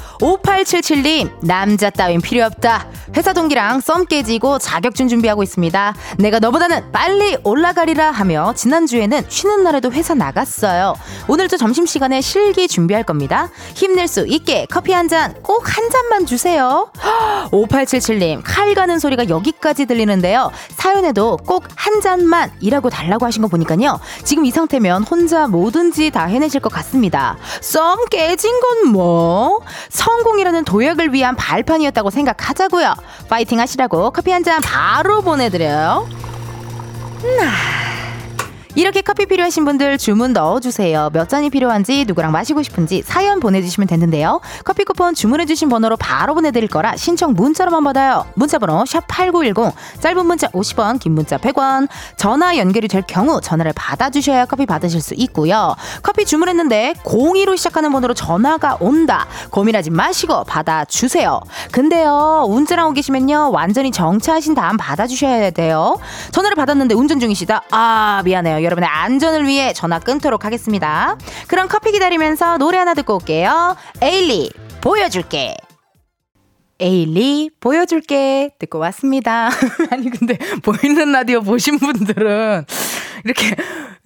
Speaker 1: 5877님, 남자 따윈 필요 없다. 회사 동기랑 썸 깨지고 자격증 준비하고 있습니다. 내가 너보다는 빨리 올라가리라 하며 지난주에는 쉬는 날에도 회사 나갔어요. 오늘도 점심시간에 실기 준비할 겁니다. 힘낼 수 있게 커피 한 잔, 꼭 한 잔만 주세요. 5877님, 칼 가는 소리가 여기까지 들리는데요. 사연에도 꼭 한 잔만 이라고 달라고 하신 거 보니까요. 지금 이 상태면 혼자 뭐든지 다 해내실 것 같습니다. 썸 깨진 건 뭐? 성공이라는 도약을 위한 발판이었다고 생각하자고요. 파이팅 하시라고 커피 한 잔 바로 보내드려요. 나 이렇게 커피 필요하신 분들 주문 넣어주세요. 몇 잔이 필요한지 누구랑 마시고 싶은지 사연 보내주시면 되는데요. 커피 쿠폰 주문해주신 번호로 바로 보내드릴 거라 신청 문자로만 받아요. 문자번호 샵 #8910 짧은 문자 50원, 긴 문자 100원. 전화 연결이 될 경우 전화를 받아주셔야 커피 받으실 수 있고요. 커피 주문했는데 02로 시작하는 번호로 전화가 온다. 고민하지 마시고 받아주세요. 근데요 운전하고 계시면요 완전히 정차하신 다음 받아주셔야 돼요. 전화를 받았는데 운전 중이시다. 아 미안해요. 여러분의 안전을 위해 전화 끊도록 하겠습니다. 그럼 커피 기다리면서 노래 하나 듣고 올게요. 에일리 보여줄게. 에일리 보여줄게 듣고 왔습니다. 아니 근데 보이는 라디오 보신 분들은 이렇게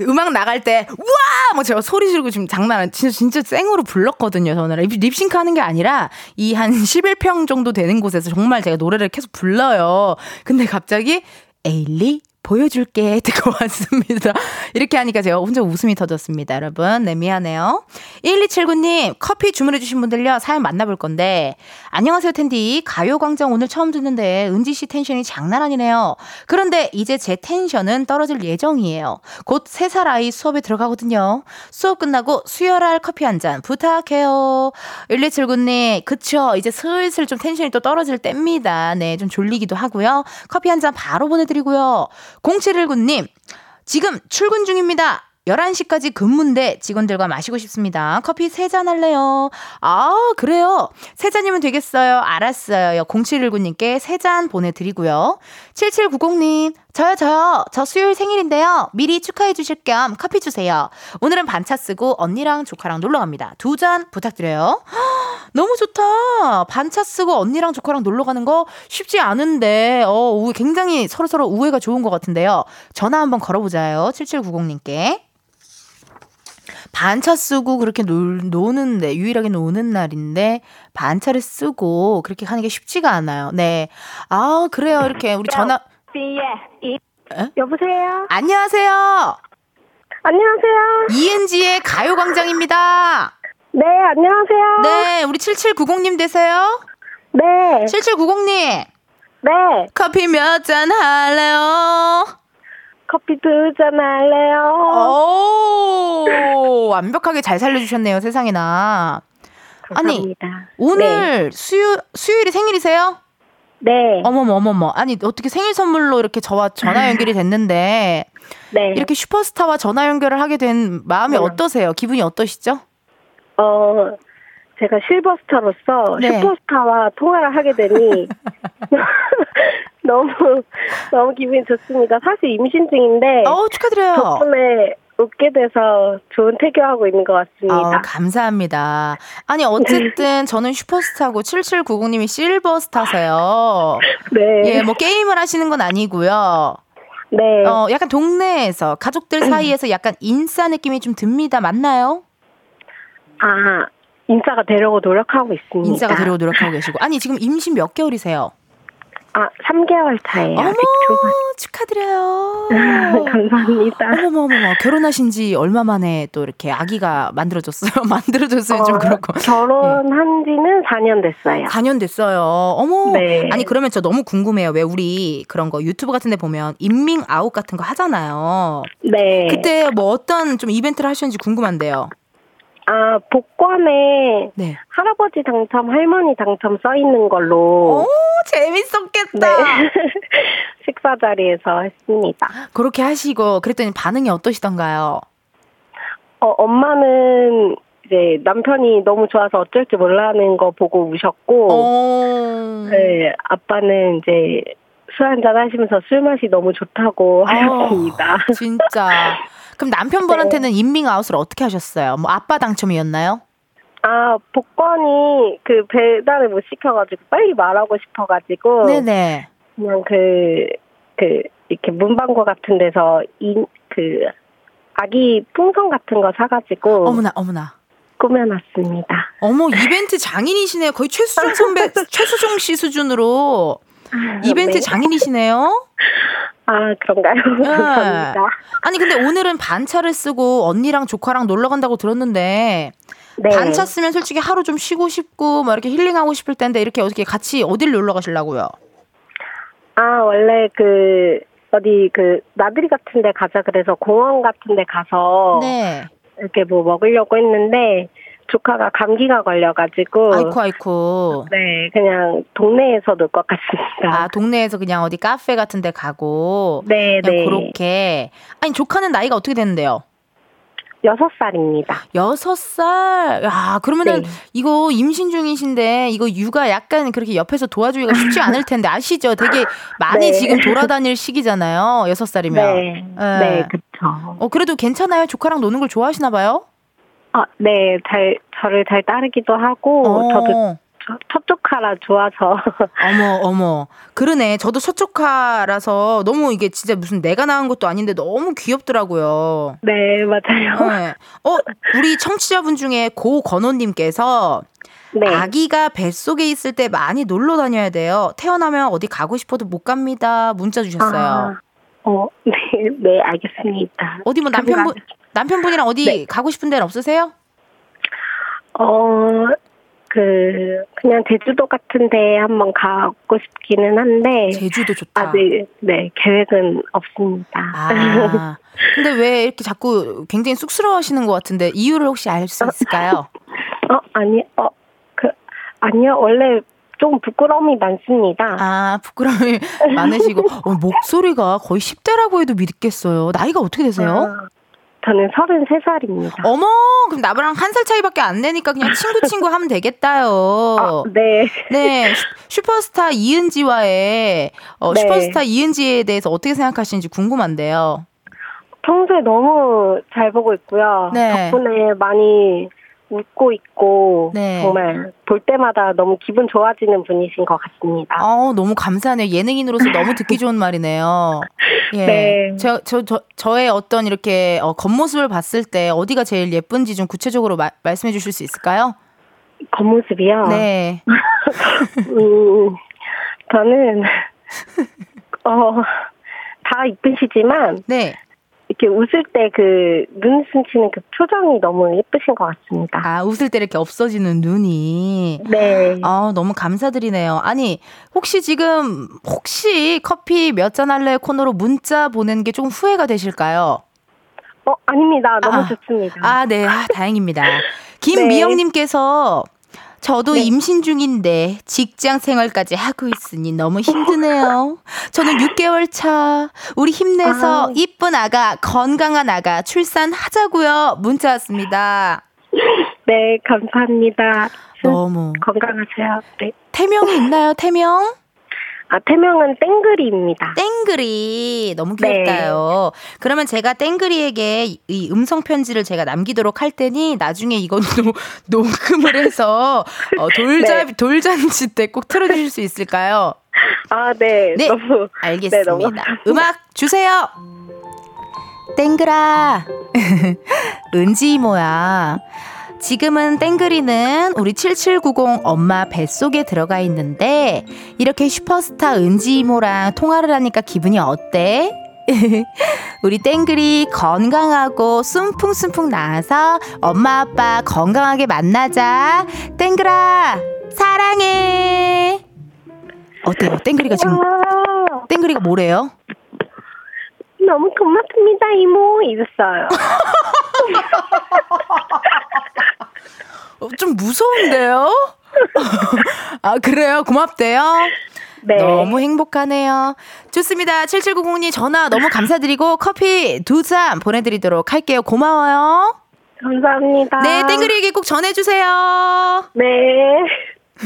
Speaker 1: 음악 나갈 때 우와 뭐 제가 소리 지르고 지금 장난 안 진짜 진짜 생으로 불렀거든요 저는 립, 립싱크 하는 게 아니라 이 한 11평 정도 되는 곳에서 정말 제가 노래를 계속 불러요. 근데 갑자기 에일리 보여줄게 듣고 왔습니다. 이렇게 하니까 제가 혼자 웃음이 터졌습니다, 여러분. 네, 미안해요. 1279님, 커피 주문해주신 분들요, 사연 만나볼 건데, 안녕하세요, 텐디. 가요광장 오늘 처음 듣는데, 은지씨 텐션이 장난 아니네요. 그런데 이제 제 텐션은 떨어질 예정이에요. 곧세살 아이 수업에 들어가거든요. 수업 끝나고 수혈할 커피 한 잔 부탁해요. 1279님, 그쵸. 이제 슬슬 좀 텐션이 또 떨어질 때입니다. 네, 좀 졸리기도 하고요. 커피 한 잔 바로 보내드리고요. 0719님, 지금 출근 중입니다. 11시까지 근무인데 직원들과 마시고 싶습니다. 커피 3잔 할래요. 아, 그래요. 3잔이면 되겠어요. 알았어요. 0719님께 3잔 보내드리고요. 7790님, 저요, 저요. 저 수요일 생일인데요. 미리 축하해 주실 겸 커피 주세요. 오늘은 반차 쓰고 언니랑 조카랑 놀러 갑니다. 두 잔 부탁드려요. 너무 좋다. 반차 쓰고 언니랑 조카랑 놀러 가는 거 쉽지 않은데, 어, 굉장히 서로서로 우애가 좋은 것 같은데요. 전화 한번 걸어보자요. 7790님께. 반차 쓰고 그렇게 놀, 노는데, 유일하게 노는 날인데, 반차를 쓰고 그렇게 하는 게 쉽지가 않아요. 네. 아, 그래요. 이렇게 우리 전화.
Speaker 7: 에? 여보세요?
Speaker 1: 안녕하세요.
Speaker 7: 안녕하세요.
Speaker 1: 이은지의 가요광장입니다.
Speaker 7: 네, 안녕하세요.
Speaker 1: 네, 우리 7790님 되세요?
Speaker 7: 네.
Speaker 1: 7790님.
Speaker 7: 네.
Speaker 1: 커피 몇 잔 할래요?
Speaker 7: 커피 두 잔 할래요?
Speaker 1: 오, 완벽하게 잘 살려주셨네요, 세상에나.
Speaker 7: 감사합니다.
Speaker 1: 아니, 오늘
Speaker 7: 네.
Speaker 1: 수요, 수요일이 생일이세요?
Speaker 7: 네.
Speaker 1: 어머머, 어머머. 아니, 어떻게 생일 선물로 이렇게 저와 전화 연결이 됐는데,
Speaker 7: 네.
Speaker 1: 이렇게 슈퍼스타와 전화 연결을 하게 된 마음이
Speaker 7: 네.
Speaker 1: 어떠세요? 기분이 어떠시죠?
Speaker 7: 어, 제가 실버스타로서
Speaker 1: 네.
Speaker 7: 슈퍼스타와 통화를 하게 되니 너무 너무 기분이 좋습니다. 사실 임신 중인데
Speaker 1: 어, 축하드려요.
Speaker 7: 덕분에 웃게 돼서 좋은 태교하고 있는 것 같습니다.
Speaker 1: 아, 감사합니다. 아니, 어쨌든 저는 슈퍼스타고 7790님이 실버스타세요.
Speaker 7: 네.
Speaker 1: 예, 뭐 게임을 하시는 건 아니고요.
Speaker 7: 네.
Speaker 1: 어, 약간 동네에서 가족들 사이에서 약간 인싸 느낌이 좀 듭니다. 맞나요?
Speaker 7: 아, 인싸가 되려고 노력하고 있습니다.
Speaker 1: 인싸가 되려고 노력하고 계시고. 아니, 지금 임신 몇 개월이세요?
Speaker 7: 아, 3개월 차예요.
Speaker 1: 어머. 축하드려요.
Speaker 7: 감사합니다.
Speaker 1: 어머머머, 결혼하신 지 얼마 만에 또 이렇게 아기가 만들어졌어요? 만들어졌어요, 좀
Speaker 7: 어,
Speaker 1: 그렇고.
Speaker 7: 결혼한 지는 4년 됐어요.
Speaker 1: 4년 됐어요. 어머.
Speaker 7: 네.
Speaker 1: 아니, 그러면 저 너무 궁금해요. 왜 우리 그런 거 유튜브 같은 데 보면 임밍아웃 같은 거 하잖아요.
Speaker 7: 네.
Speaker 1: 그때 뭐 어떤 좀 이벤트를 하셨는지 궁금한데요.
Speaker 7: 아, 복권에
Speaker 1: 네.
Speaker 7: 할아버지 당첨, 할머니 당첨 써 있는 걸로.
Speaker 1: 오, 재밌었겠다.
Speaker 7: 네. 식사 자리에서 했습니다.
Speaker 1: 그렇게 하시고 그랬더니 반응이 어떠시던가요?
Speaker 7: 어, 엄마는 이제 남편이 너무 좋아서 어쩔 줄 몰라하는 거 보고 우셨고,
Speaker 1: 어.
Speaker 7: 네, 아빠는 이제 술 한잔 하시면서 술 맛이 너무 좋다고
Speaker 1: 아.
Speaker 7: 하셨습니다.
Speaker 1: 진짜. 그럼 남편분한테는 인밍 아웃을 어떻게 하셨어요? 뭐 아빠 당첨이었나요?
Speaker 7: 아, 복권이 그 배달을 못 시켜가지고 빨리 말하고 싶어가지고.
Speaker 1: 네네.
Speaker 7: 그냥 그, 그, 이렇게 문방구 같은 데서 인, 그, 아기 풍선 같은 거 사가지고.
Speaker 1: 어머나, 어머나.
Speaker 7: 꾸며놨습니다.
Speaker 1: 어머, 이벤트 장인이시네요. 거의 최수종 선배, 최수종 씨 수준으로 이벤트
Speaker 7: 네.
Speaker 1: 장인이시네요.
Speaker 7: 아, 그런가요?
Speaker 1: 네.
Speaker 7: 감사합니다.
Speaker 1: 아니, 근데 오늘은 반차를 쓰고 언니랑 조카랑 놀러 간다고 들었는데,
Speaker 7: 네.
Speaker 1: 반차 쓰면 솔직히 하루 좀 쉬고 싶고, 뭐 이렇게 힐링하고 싶을 텐데, 이렇게 어떻게 같이 어딜 놀러 가시려고요?
Speaker 7: 아, 원래 그, 어디 그 나들이 같은 데 가자 그래서 공원 같은 데 가서
Speaker 1: 네.
Speaker 7: 이렇게 뭐 먹으려고 했는데 조카가 감기가 걸려가지고
Speaker 1: 아이코 아이코.
Speaker 7: 네 그냥 동네에서 놀 것 같습니다.
Speaker 1: 아 동네에서 그냥 어디 카페 같은 데 가고
Speaker 7: 네, 네.
Speaker 1: 그렇게 아니 조카는 나이가 어떻게 되는데요?
Speaker 7: 여섯 살입니다.
Speaker 1: 여섯 살. 야, 그러면은
Speaker 7: 네.
Speaker 1: 이거 임신 중이신데 이거 육아 약간 그렇게 옆에서 도와주기가 쉽지 않을 텐데 아시죠? 되게 많이
Speaker 7: 네.
Speaker 1: 지금 돌아다닐 시기잖아요. 여섯 살이면.
Speaker 7: 네,
Speaker 1: 예.
Speaker 7: 네, 그쵸.
Speaker 1: 어, 그래도 괜찮아요. 조카랑 노는 걸 좋아하시나 봐요?
Speaker 7: 아, 네, 잘 저를 잘 따르기도 하고
Speaker 1: 어.
Speaker 7: 저도 저- 첫 조카라 좋아서
Speaker 1: 어머, 어머. 그러네. 저도 첫 조카라서 너무 이게 진짜 무슨 내가 낳은 것도 아닌데 너무 귀엽더라고요.
Speaker 7: 네, 맞아요.
Speaker 1: 네. 어, 우리 청취자분 중에 고건호님께서
Speaker 7: 네.
Speaker 1: 아기가 뱃속에 있을 때 많이 놀러 다녀야 돼요. 태어나면 어디 가고 싶어도 못 갑니다. 문자 주셨어요.
Speaker 7: 아, 어, 네, 네, 알겠습니다.
Speaker 1: 어디 뭐 남편분 남편분이랑 어디
Speaker 7: 네.
Speaker 1: 가고 싶은 데는 없으세요?
Speaker 7: 어, 그 그냥 제주도 같은데 한번 가고 싶기는 한데
Speaker 1: 제주도 좋다.
Speaker 7: 아직 네 계획은 없습니다.
Speaker 1: 아. 근데 왜 이렇게 자꾸 굉장히 쑥스러워 하시는 것 같은데 이유를 혹시 알 수 있을까요?
Speaker 7: 어 아니 어 그 아니요 원래 좀 부끄러움이 많습니다.
Speaker 1: 아, 부끄러움이 많으시고 어, 목소리가 거의 10대라고 해도 믿겠어요. 나이가 어떻게 되세요?
Speaker 7: 아, 저는 33살입니다.
Speaker 1: 어머, 그럼 나랑 한 살 차이밖에 안 되니까 그냥 친구 친구 하면 되겠다요.
Speaker 7: 네.
Speaker 1: 네, 슈- 슈퍼스타 이은지와의 어,
Speaker 7: 네.
Speaker 1: 슈퍼스타 이은지에 대해서 어떻게 생각하시는지 궁금한데요.
Speaker 7: 평소에 너무 잘 보고 있고요.
Speaker 1: 네.
Speaker 7: 덕분에 많이 웃고 있고
Speaker 1: 네.
Speaker 7: 정말 볼 때마다 너무 기분 좋아지는 분이신 것 같습니다.
Speaker 1: 어, 너무 감사하네요. 예능인으로서 너무 듣기 좋은 말이네요. 예.
Speaker 7: 네.
Speaker 1: 저, 저, 저, 저의 어떤 이렇게 어, 겉모습을 봤을 때 어디가 제일 예쁜지 좀 구체적으로 마- 말씀해 주실 수 있을까요?
Speaker 7: 겉모습이요?
Speaker 1: 네.
Speaker 7: 음, 저는 어, 다 이쁘시지만
Speaker 1: 네.
Speaker 7: 이렇게 웃을 때 그 눈웃음 치는 그 표정이 너무 예쁘신 것 같습니다.
Speaker 1: 아, 웃을 때 이렇게 없어지는 눈이.
Speaker 7: 네.
Speaker 1: 아, 너무 감사드리네요. 아니, 혹시 지금, 혹시 커피 몇 잔 할래 코너로 문자 보낸 게 조금 후회가 되실까요?
Speaker 7: 어, 아닙니다. 너무
Speaker 1: 아.
Speaker 7: 좋습니다.
Speaker 1: 아, 네. 아, 다행입니다. 김미영님께서 저도
Speaker 7: 네.
Speaker 1: 임신 중인데 직장 생활까지 하고 있으니 너무 힘드네요. 저는 6개월 차. 우리 힘내서
Speaker 7: 아.
Speaker 1: 이쁜 아가, 건강한 아가 출산하자고요. 문자 왔습니다.
Speaker 7: 네, 감사합니다.
Speaker 1: 너무.
Speaker 7: 건강하세요. 네.
Speaker 1: 태명이 있나요, 태명?
Speaker 7: 아, 태명은 땡글이입니다.
Speaker 1: 땡글이 너무
Speaker 7: 네.
Speaker 1: 귀엽다요. 그러면 제가 땡글이에게 이- 이 음성 편지를 제가 남기도록 할 테니 나중에 이건 또 녹음을 해서 어, 돌자
Speaker 7: 네.
Speaker 1: 돌잔치 때 꼭 틀어 주실 수 있을까요?
Speaker 7: 아, 네.
Speaker 1: 네,
Speaker 7: 너무
Speaker 1: 알겠습니다.
Speaker 7: 네, 너무.
Speaker 1: 음악 주세요. 땡글아, 은지 이모야. 지금은 땡글이는 우리 7790 엄마 뱃속에 들어가 있는데 이렇게 슈퍼스타 은지 이모랑 통화를 하니까 기분이 어때? 우리 땡글이 건강하고 숨풍숨풍 나와서 엄마 아빠 건강하게 만나자. 땡글아, 사랑해. 어때요? 땡글이가 지금
Speaker 7: 아,
Speaker 1: 땡글이가 뭐래요?
Speaker 7: 너무 고맙습니다, 이모. 이랬어요.
Speaker 1: 어, 좀 무서운데요? 아, 그래요? 고맙대요?
Speaker 7: 네.
Speaker 1: 너무 행복하네요. 좋습니다. 7790님 전화 너무 감사드리고 커피 두 잔 보내드리도록 할게요. 고마워요.
Speaker 7: 감사합니다.
Speaker 1: 네, 땡그리에게 꼭 전해주세요.
Speaker 7: 네.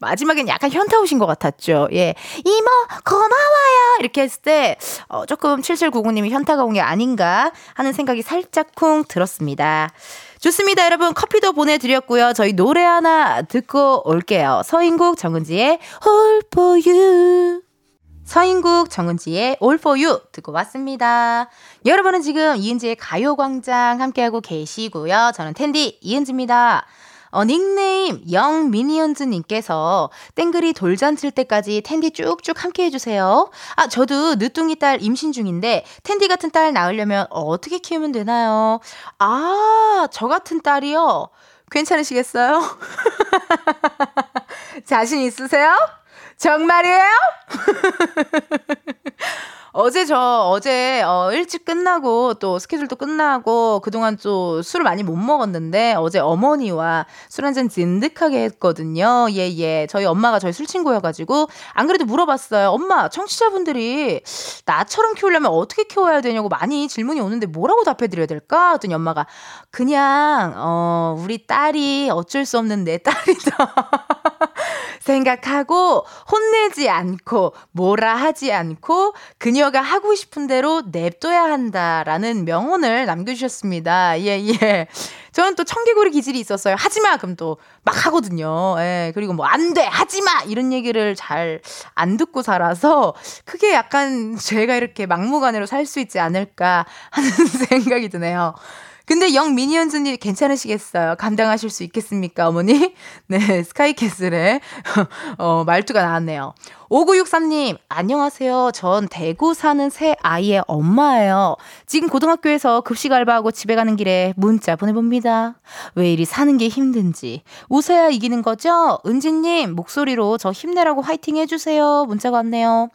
Speaker 1: 마지막엔 약간 현타 오신 것 같았죠. 예. 이모, 고마워요. 이렇게 했을 때, 어, 조금 7799님이 현타가 온 게 아닌가 하는 생각이 살짝 쿵 들었습니다. 좋습니다. 여러분, 커피도 보내드렸고요. 저희 노래 하나 듣고 올게요. 서인국 정은지의 All for You. 서인국 정은지의 All for You 듣고 왔습니다. 여러분은 지금 이은지의 가요광장 함께하고 계시고요. 저는 텐디 이은지입니다. 어, 닉네임 영미니언즈님께서 땡글이 돌잔 칠 때까지 텐디 쭉쭉 함께 해주세요. 아, 저도 늦둥이 딸 임신 중인데 텐디 같은 딸 낳으려면 어떻게 키우면 되나요? 아, 저 같은 딸이요? 괜찮으시겠어요? 자신 있으세요? 정말이에요? 어제 저 어제 어 일찍 끝나고 또 스케줄도 끝나고 그동안 또 술을 많이 못 먹었는데 어제 어머니와 술 한잔 진득하게 했거든요. 예, 예. 저희 엄마가 저희 술 친구여 가지고 안 그래도 물어봤어요. 엄마, 청취자분들이 나처럼 키우려면 어떻게 키워야 되냐고 많이 질문이 오는데 뭐라고 답해 드려야 될까? 했더니 엄마가 그냥, 어, 우리 딸이 어쩔 수 없는 내 딸이다. 생각하고 혼내지 않고 뭐라 하지 않고 그녀가 하고 싶은 대로 냅둬야 한다라는 명언을 남겨주셨습니다. 예, 예. 저는 또 청개구리 기질이 있었어요. 하지 마! 그럼 또 막 하거든요. 예. 그리고 뭐 안 돼! 하지 마! 이런 얘기를 잘 안 듣고 살아서 그게 약간 제가 이렇게 막무가내로 살 수 있지 않을까 하는 생각이 드네요. 근데 영 미니언즈님 괜찮으시겠어요? 감당하실 수 있겠습니까, 어머니? 네, 스카이캐슬의 어, 말투가 나왔네요. 5963님, 안녕하세요. 전 대구 사는 새 아이의 엄마예요. 지금 고등학교에서 급식 알바하고 집에 가는 길에 문자 보내봅니다. 왜 이리 사는 게 힘든지. 웃어야 이기는 거죠? 은지님, 목소리로 저 힘내라고 화이팅 해주세요. 문자가 왔네요.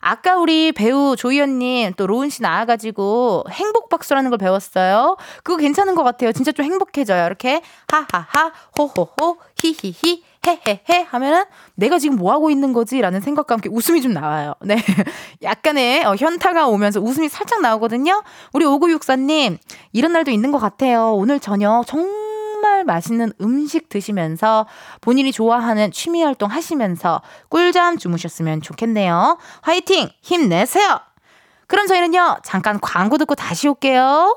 Speaker 1: 아까 우리 배우 조희연님 또 로운 씨 나와가지고 행복 박수라는 걸 배웠어요. 그거 괜찮은 것 같아요. 진짜 좀 행복해져요. 이렇게 하하하 호호호 히히히 헤헤헤 하면은 내가 지금 뭐 하고 있는 거지라는 생각과 함께 웃음이 좀 나와요. 네. 약간의 어, 현타가 오면서 웃음이 살짝 나오거든요. 우리 5964님, 이런 날도 있는 것 같아요. 오늘 저녁 정말 정말 맛있는 음식 드시면서 본인이 좋아하는 취미 활동 하시면서 꿀잠 주무셨으면 좋겠네요. 화이팅! 힘내세요! 그럼 저희는요, 잠깐 광고 듣고 다시 올게요.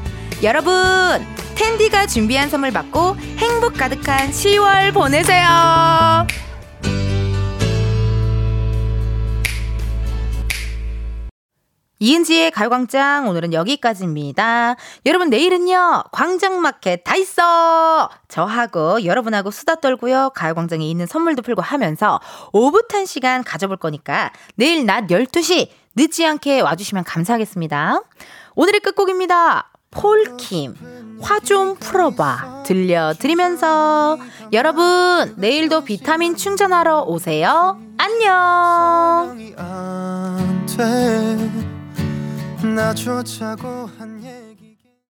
Speaker 1: 여러분 텐디가 준비한 선물 받고 행복 가득한 10월 보내세요. 이은지의 가요광장 오늘은 여기까지입니다. 여러분 내일은요 광장마켓 다 있어 저하고 여러분하고 수다 떨고요 가요광장에 있는 선물도 풀고 하면서 오붓한 시간 가져볼 거니까 내일 낮 12시 늦지 않게 와주시면 감사하겠습니다. 오늘의 끝곡입니다. 폴킴 화 좀 풀어봐 들려드리면서 여러분 내일도 비타민 충전하러 오세요. 안녕.